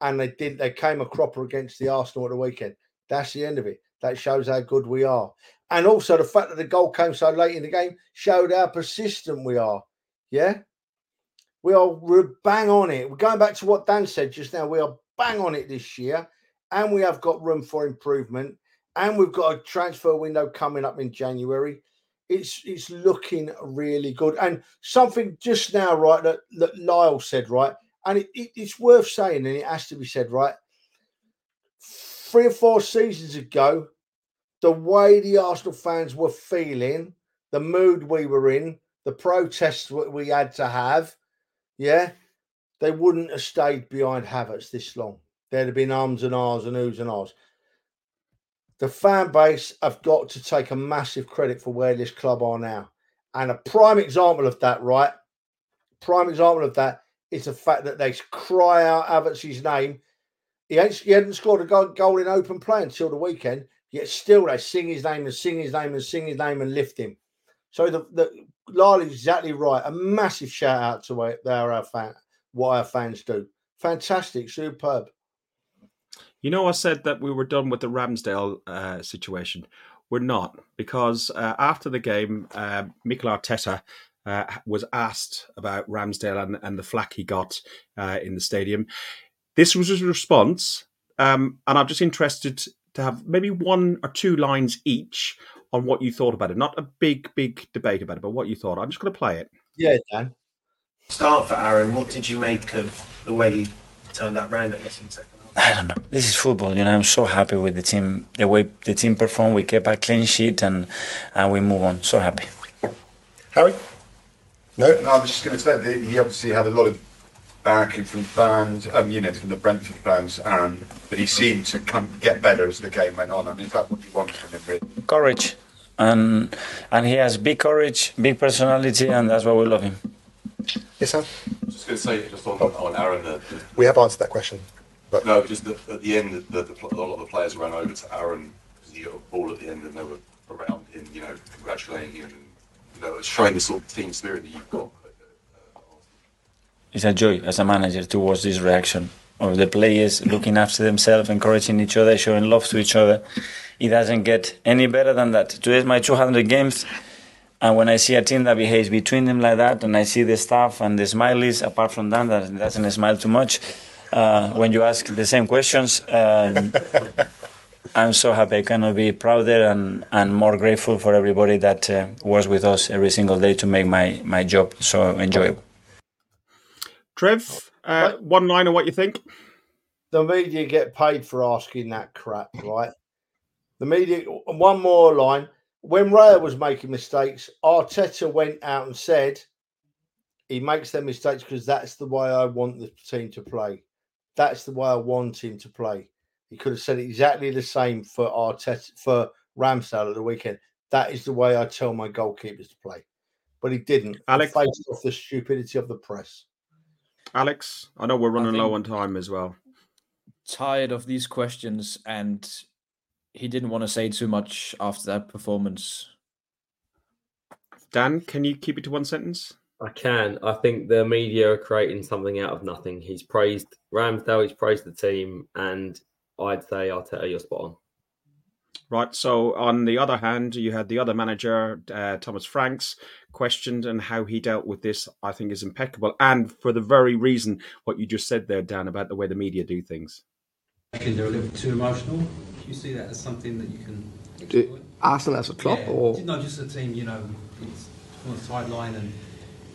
and they did they came a cropper against the Arsenal at the weekend. That's the end of it. That shows how good we are. And also the fact that the goal came so late in the game showed how persistent we are. Yeah. We are we're bang on it. We're going back to what Dan said just now. We are bang on it this year, and we have got room for improvement and we've got a transfer window coming up in January. It's it's looking really good. And something just now, right, that, that Lyle said, right, and it, it, it's worth saying, and it has to be said, right. Three or four seasons ago, the way the Arsenal fans were feeling, the mood we were in, the protests we had to have, yeah, they wouldn't have stayed behind Havertz this long. There'd have been arms and ahs and oohs and ahs the fan base have got to take a massive credit for where this club are now. And a prime example of that, right? Prime example of that is the fact that they cry out Havertz's name. He, ain't, he hadn't scored a goal in open play until the weekend, yet still they sing his name and sing his name and sing his name and lift him. So the, the is exactly right. A massive shout out to what our fan, what our fans do. Fantastic, superb. You know, I said that we were done with the Ramsdale uh, situation. We're not, because uh, after the game, uh, Mikel Arteta uh, was asked about Ramsdale and, and the flack he got uh, in the stadium. This was his response, um, and I'm just interested to have maybe one or two lines each on what you thought about it. Not a big, big debate about it, but what you thought. I'm just going to play it. Yeah, Dan. Start for Aaron. What did you make of the way he turned that round? I guess in second. I don't know. This is football, you know. I'm so happy with the team, the way the team performed. We kept a clean sheet and and we move on. So happy. Harry? No, no I was just going to say that he obviously had a lot of backing from fans, um, you know, from the Brentford fans, and but he seemed to come get better as the game went on. I mean, is that what you wanted from him? Really? Courage, and and he has big courage, big personality, and that's why we love him. Yes, sir. Just going to say, just on, on Aaron, the, the... we have answered that question. But no, just the, at the end, the, the, a lot of the players ran over to Aaron because he got a ball at the end, and they were around him, you know, congratulating him, and you know, showing the sort of team spirit that you've got. It's a joy as a manager to watch this reaction of the players looking after themselves, encouraging each other, showing love to each other. It doesn't get any better than that. Today is my 200 games, and when I see a team that behaves between them like that, and I see the staff and the smileys, apart from that, that doesn't smile too much, uh, when you ask the same questions. Um, I'm so happy. I cannot be prouder and, and more grateful for everybody that uh, was with us every single day to make my, my job so enjoyable. Trev, uh, one line on what you think. The media get paid for asking that crap, right? The media. One more line. When Raya was making mistakes, Arteta went out and said he makes their mistakes because that's the way I want the team to play. That's the way I want him to play. He could have said exactly the same for Arteta for Ramsdale at the weekend. That is the way I tell my goalkeepers to play. But he didn't. Alex, he faced off the stupidity of the press. Alex, I know we're running low on time as well. Tired of these questions, and he didn't want to say too much after that performance. Dan, can you keep it to one sentence? I can. I think the media are creating something out of nothing. He's praised Ramsdale, he's praised the team, and I'd say Arteta, you're spot on. Right. So, on the other hand, you had the other manager, uh, Thomas Franks, questioned, and how he dealt with this, I think, is impeccable. And for the very reason what you just said there, Dan, about the way the media do things. I think they're a little too emotional. Do you see that as something that you can Do Arsenal as a club, Yeah, or not just a team, you know, it's on the sideline and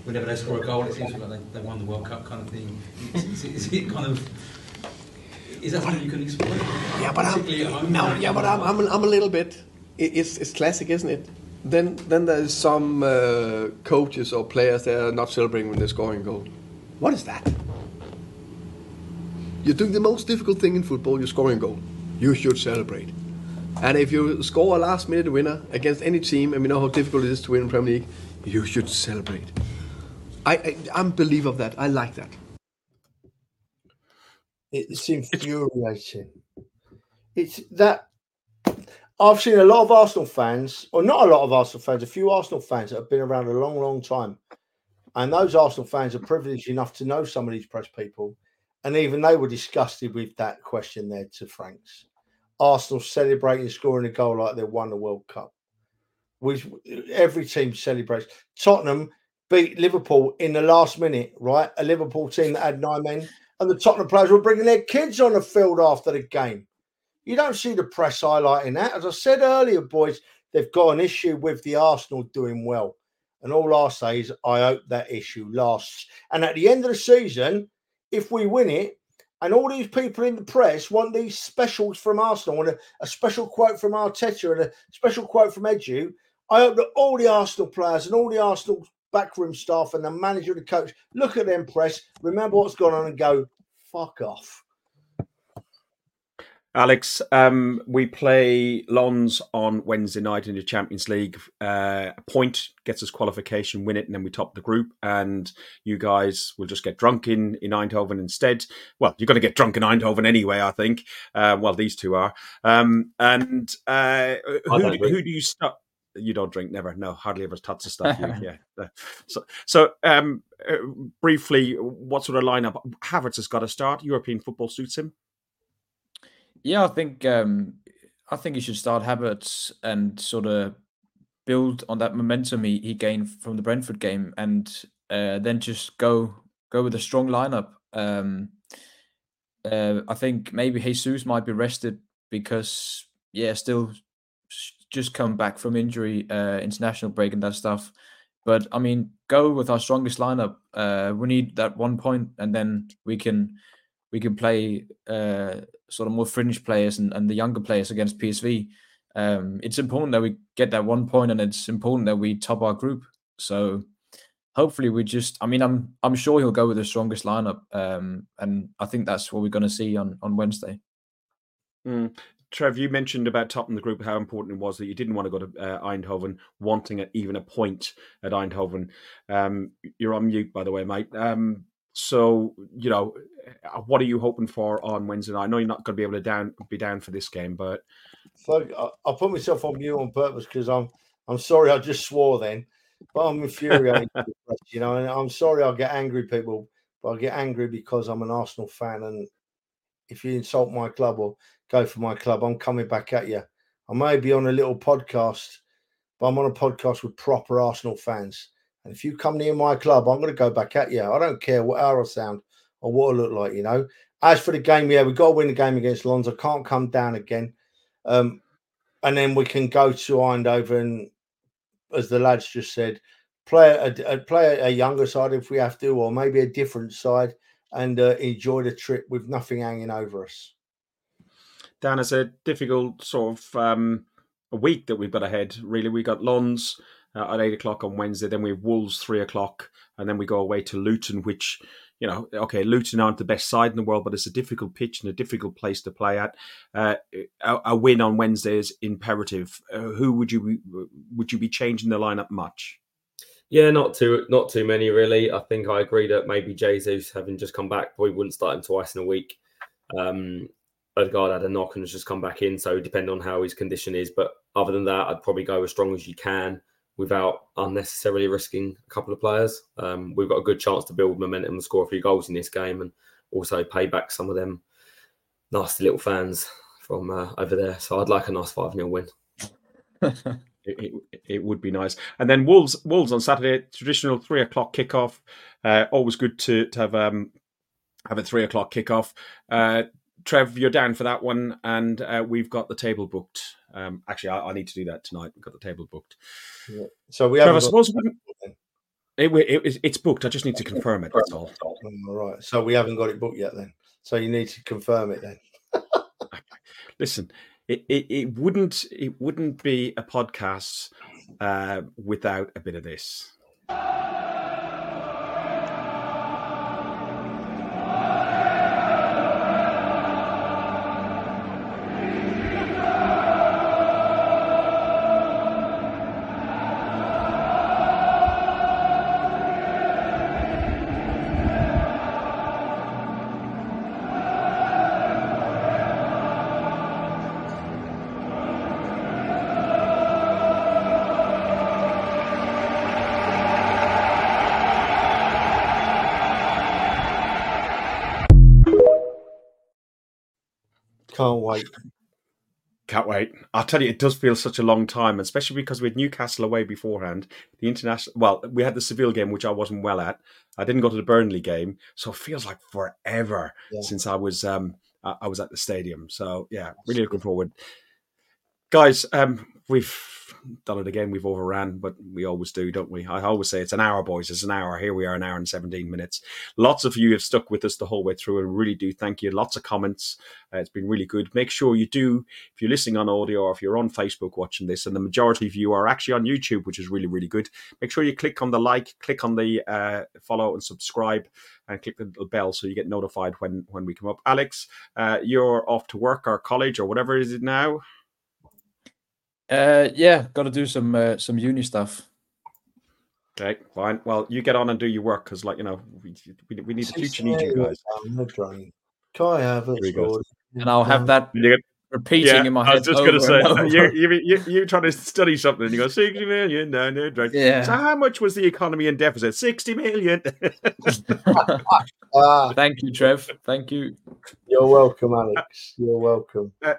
whenever they score a goal, it seems like they, they won the World Cup kind of thing. Is, is, it- is it kind of is that something you can exploit? yeah, but I'm no, yeah, but I'm I'm, I'm a little bit. It's it's classic, isn't it? Then then there's some uh, coaches or players that are not celebrating when they're scoring a goal. What is that? You're doing the most difficult thing in football. You're scoring a goal. You should celebrate. And if you score a last minute winner against any team, and we know how difficult it is to win in Premier League, you should celebrate. I, I I'm a believer of that. I like that. It's infuriating. It's that I've seen a lot of Arsenal fans, or not a lot of Arsenal fans, a few Arsenal fans that have been around a long, long time. And those Arsenal fans are privileged enough to know some of these press people. And even they were disgusted with that question there to Franks. Arsenal celebrating scoring a goal like they won the World Cup. Which every team celebrates. Tottenham beat Liverpool in the last minute, right? A Liverpool team that had nine men, and the Tottenham players were bringing their kids on the field after the game. You don't see the press highlighting that. As I said earlier, boys, they've got an issue with the Arsenal doing well. And all I'll say is I hope that issue lasts. And at the end of the season, if we win it, and all these people in the press want these specials from Arsenal, and a, a special quote from Arteta and a special quote from Edu, I hope that all the Arsenal players and all the Arsenal backroom staff and the manager and the coach look at them press, remember what's gone on, and go, fuck off. Alex, um, we play Lens on Wednesday night in the Champions League. Uh, a point gets us qualification, win it, and then we top the group. And you guys will just get drunk in, in Eindhoven instead. Well, you're going to get drunk in Eindhoven anyway, I think. Uh, well, these two are. Um, and uh, who, don't do- drink. who do you start? You don't drink, never. No, hardly ever touch the stuff. You, yeah. So, so um, uh, briefly, what sort of lineup? Havertz has got to start. European football suits him. Yeah, I think um, I think he should start Havertz and sort of build on that momentum he, he gained from the Brentford game, and uh, then just go go with a strong lineup. Um, uh, I think maybe Jesus might be rested because yeah, still just come back from injury, uh, international break and that stuff. But I mean, go with our strongest lineup. Uh, we need that one point, and then we can we can play uh, sort of more fringe players and, and the younger players against PSV. Um, it's important that we get that one point, and it's important that we top our group. So hopefully, we just. I mean, I'm I'm sure he'll go with the strongest lineup, um, and I think that's what we're going to see on on Wednesday. Mm. Trev, you mentioned about topping the group how important it was that you didn't want to go to uh, Eindhoven, wanting a, even a point at Eindhoven. Um, you're on mute, by the way, mate. Um, so, you know, uh, what are you hoping for on Wednesday night? I know you're not going to be able to down be down for this game, but I, I put myself on mute on purpose because I'm I'm sorry I just swore then, but I'm infuriated. you know, and I'm sorry I'll get angry, people, but I get angry because I'm an Arsenal fan, and if you insult my club or go for my club, I'm coming back at you. I may be on a little podcast, but I'm on a podcast with proper Arsenal fans. And if you come near my club, I'm going to go back at you. I don't care what how I sound or what I look like, you know. As for the game, yeah, we've got to win the game against Lens. I can't come down again. Um, and then we can go to Eindhoven, as the lads just said, play a, a play a younger side if we have to, or maybe a different side, and uh, enjoy the trip with nothing hanging over us. Dan, it's a difficult sort of um, a week that we've got ahead. Really, we got Lens uh, at eight o'clock on Wednesday, then we have Wolves three o'clock, and then we go away to Luton, which you know, okay, Luton aren't the best side in the world, but it's a difficult pitch and a difficult place to play at. Uh, a, a, win on Wednesday is imperative. Uh, who would you be, would you be changing the lineup much? Yeah, not too not too many really. I think I agree that maybe Jesus, having just come back, probably wouldn't start him twice in a week. Um, Odegaard had a knock and has just come back in, so depend on how his condition is. But other than that, I'd probably go as strong as you can without unnecessarily risking a couple of players. Um, we've got a good chance to build momentum and score a few goals in this game, and also pay back some of them nasty little fans from uh, over there. So I'd like a nice five 0 win. it, it, it, would be nice. And then Wolves Wolves on Saturday, traditional three o'clock kickoff. Uh, always good to to have um have a three o'clock kickoff. Uh, Trev, you're down for that one, and uh, we've got the table booked. Um, actually, I, I, need to do that tonight. We've got the table booked. Yeah. So we have. I suppose it, it, it's booked. I just need to confirm it. That's all. All right. So we haven't got it booked yet, then. So you need to confirm it then. Listen, it, it, it wouldn't it wouldn't be a podcast uh, without a bit of this. Can't wait. Can't wait. I'll tell you, it does feel such a long time, especially because we had Newcastle away beforehand. The international, well, we had the Seville game, which I wasn't well at. I didn't go to the Burnley game, so it feels like forever yeah. since I was um I was at the stadium. So yeah, really looking forward, guys. Um, we've done it again. We've overran, but we always do, don't we? I always say it's an hour, boys. It's an hour. Here we are, an hour and 17 minutes. Lots of you have stuck with us the whole way through, and really do thank you. Lots of comments. Uh, it's been really good. Make sure you do, if you're listening on audio or if you're on Facebook watching this, and the majority of you are actually on YouTube, which is really, really good. Make sure you click on the like, click on the uh, follow, and subscribe and click the little bell so you get notified when when we come up. Alex, uh, you're off to work or college or whatever is it now? Uh, yeah, got to do some uh, some uni stuff. Okay, fine. Well, you get on and do your work because, like you know, we, we, we need the future need you guys. Can I have it? And I'll have that repeating yeah, in my head. I was just going to say, you, you, you, you're trying to study something and you go, 60 million, no, no, right. Yeah. So, how much was the economy in deficit? 60 million. ah, Thank you, Trev. Thank you. You're welcome, Alex. You're welcome. Uh,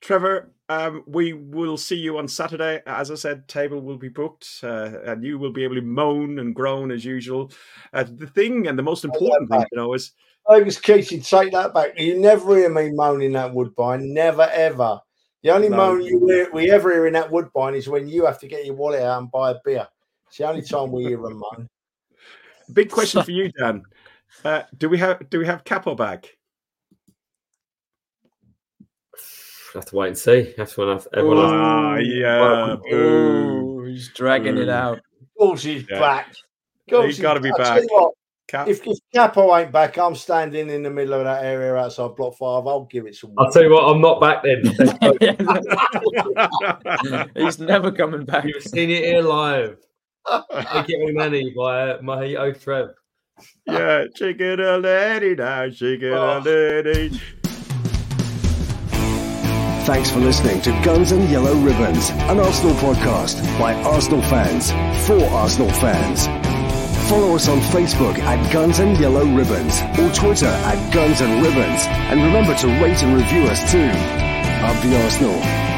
Trevor, um, we will see you on Saturday. As I said, table will be booked, uh, and you will be able to moan and groan as usual. Uh, the thing, and the most important thing, you know, is Fergus Casey, take that back. You never hear me moaning that woodbine. Never ever. The only No. moan you hear, we ever hear in that woodbine is when you have to get your wallet out and buy a beer. It's the only time we hear a moan. big question for you, Dan. Uh, do we have do we have Capo back? Have to wait and see. Have to have everyone. has- Ah, yeah. Ooh, he's dragging it out. Of course he's Yeah. back. Of course He's got to be back. Cap- if, if Capo ain't back, I'm standing in the middle of that area outside Block 5. I'll give it some I'll tell you what, I'm not back then. he's never coming back. You've seen it here live. I it with money by Mojito Trev. yeah, chicken a lady now, chicken a Oh. lady. Thanks for listening to Guns and Yellow Ribbons, an Arsenal podcast by Arsenal fans for Arsenal fans. Follow us on Facebook at Guns and Yellow Ribbons or Twitter at Guns and Ribbons. And remember to rate and review us too. Up the Arsenal.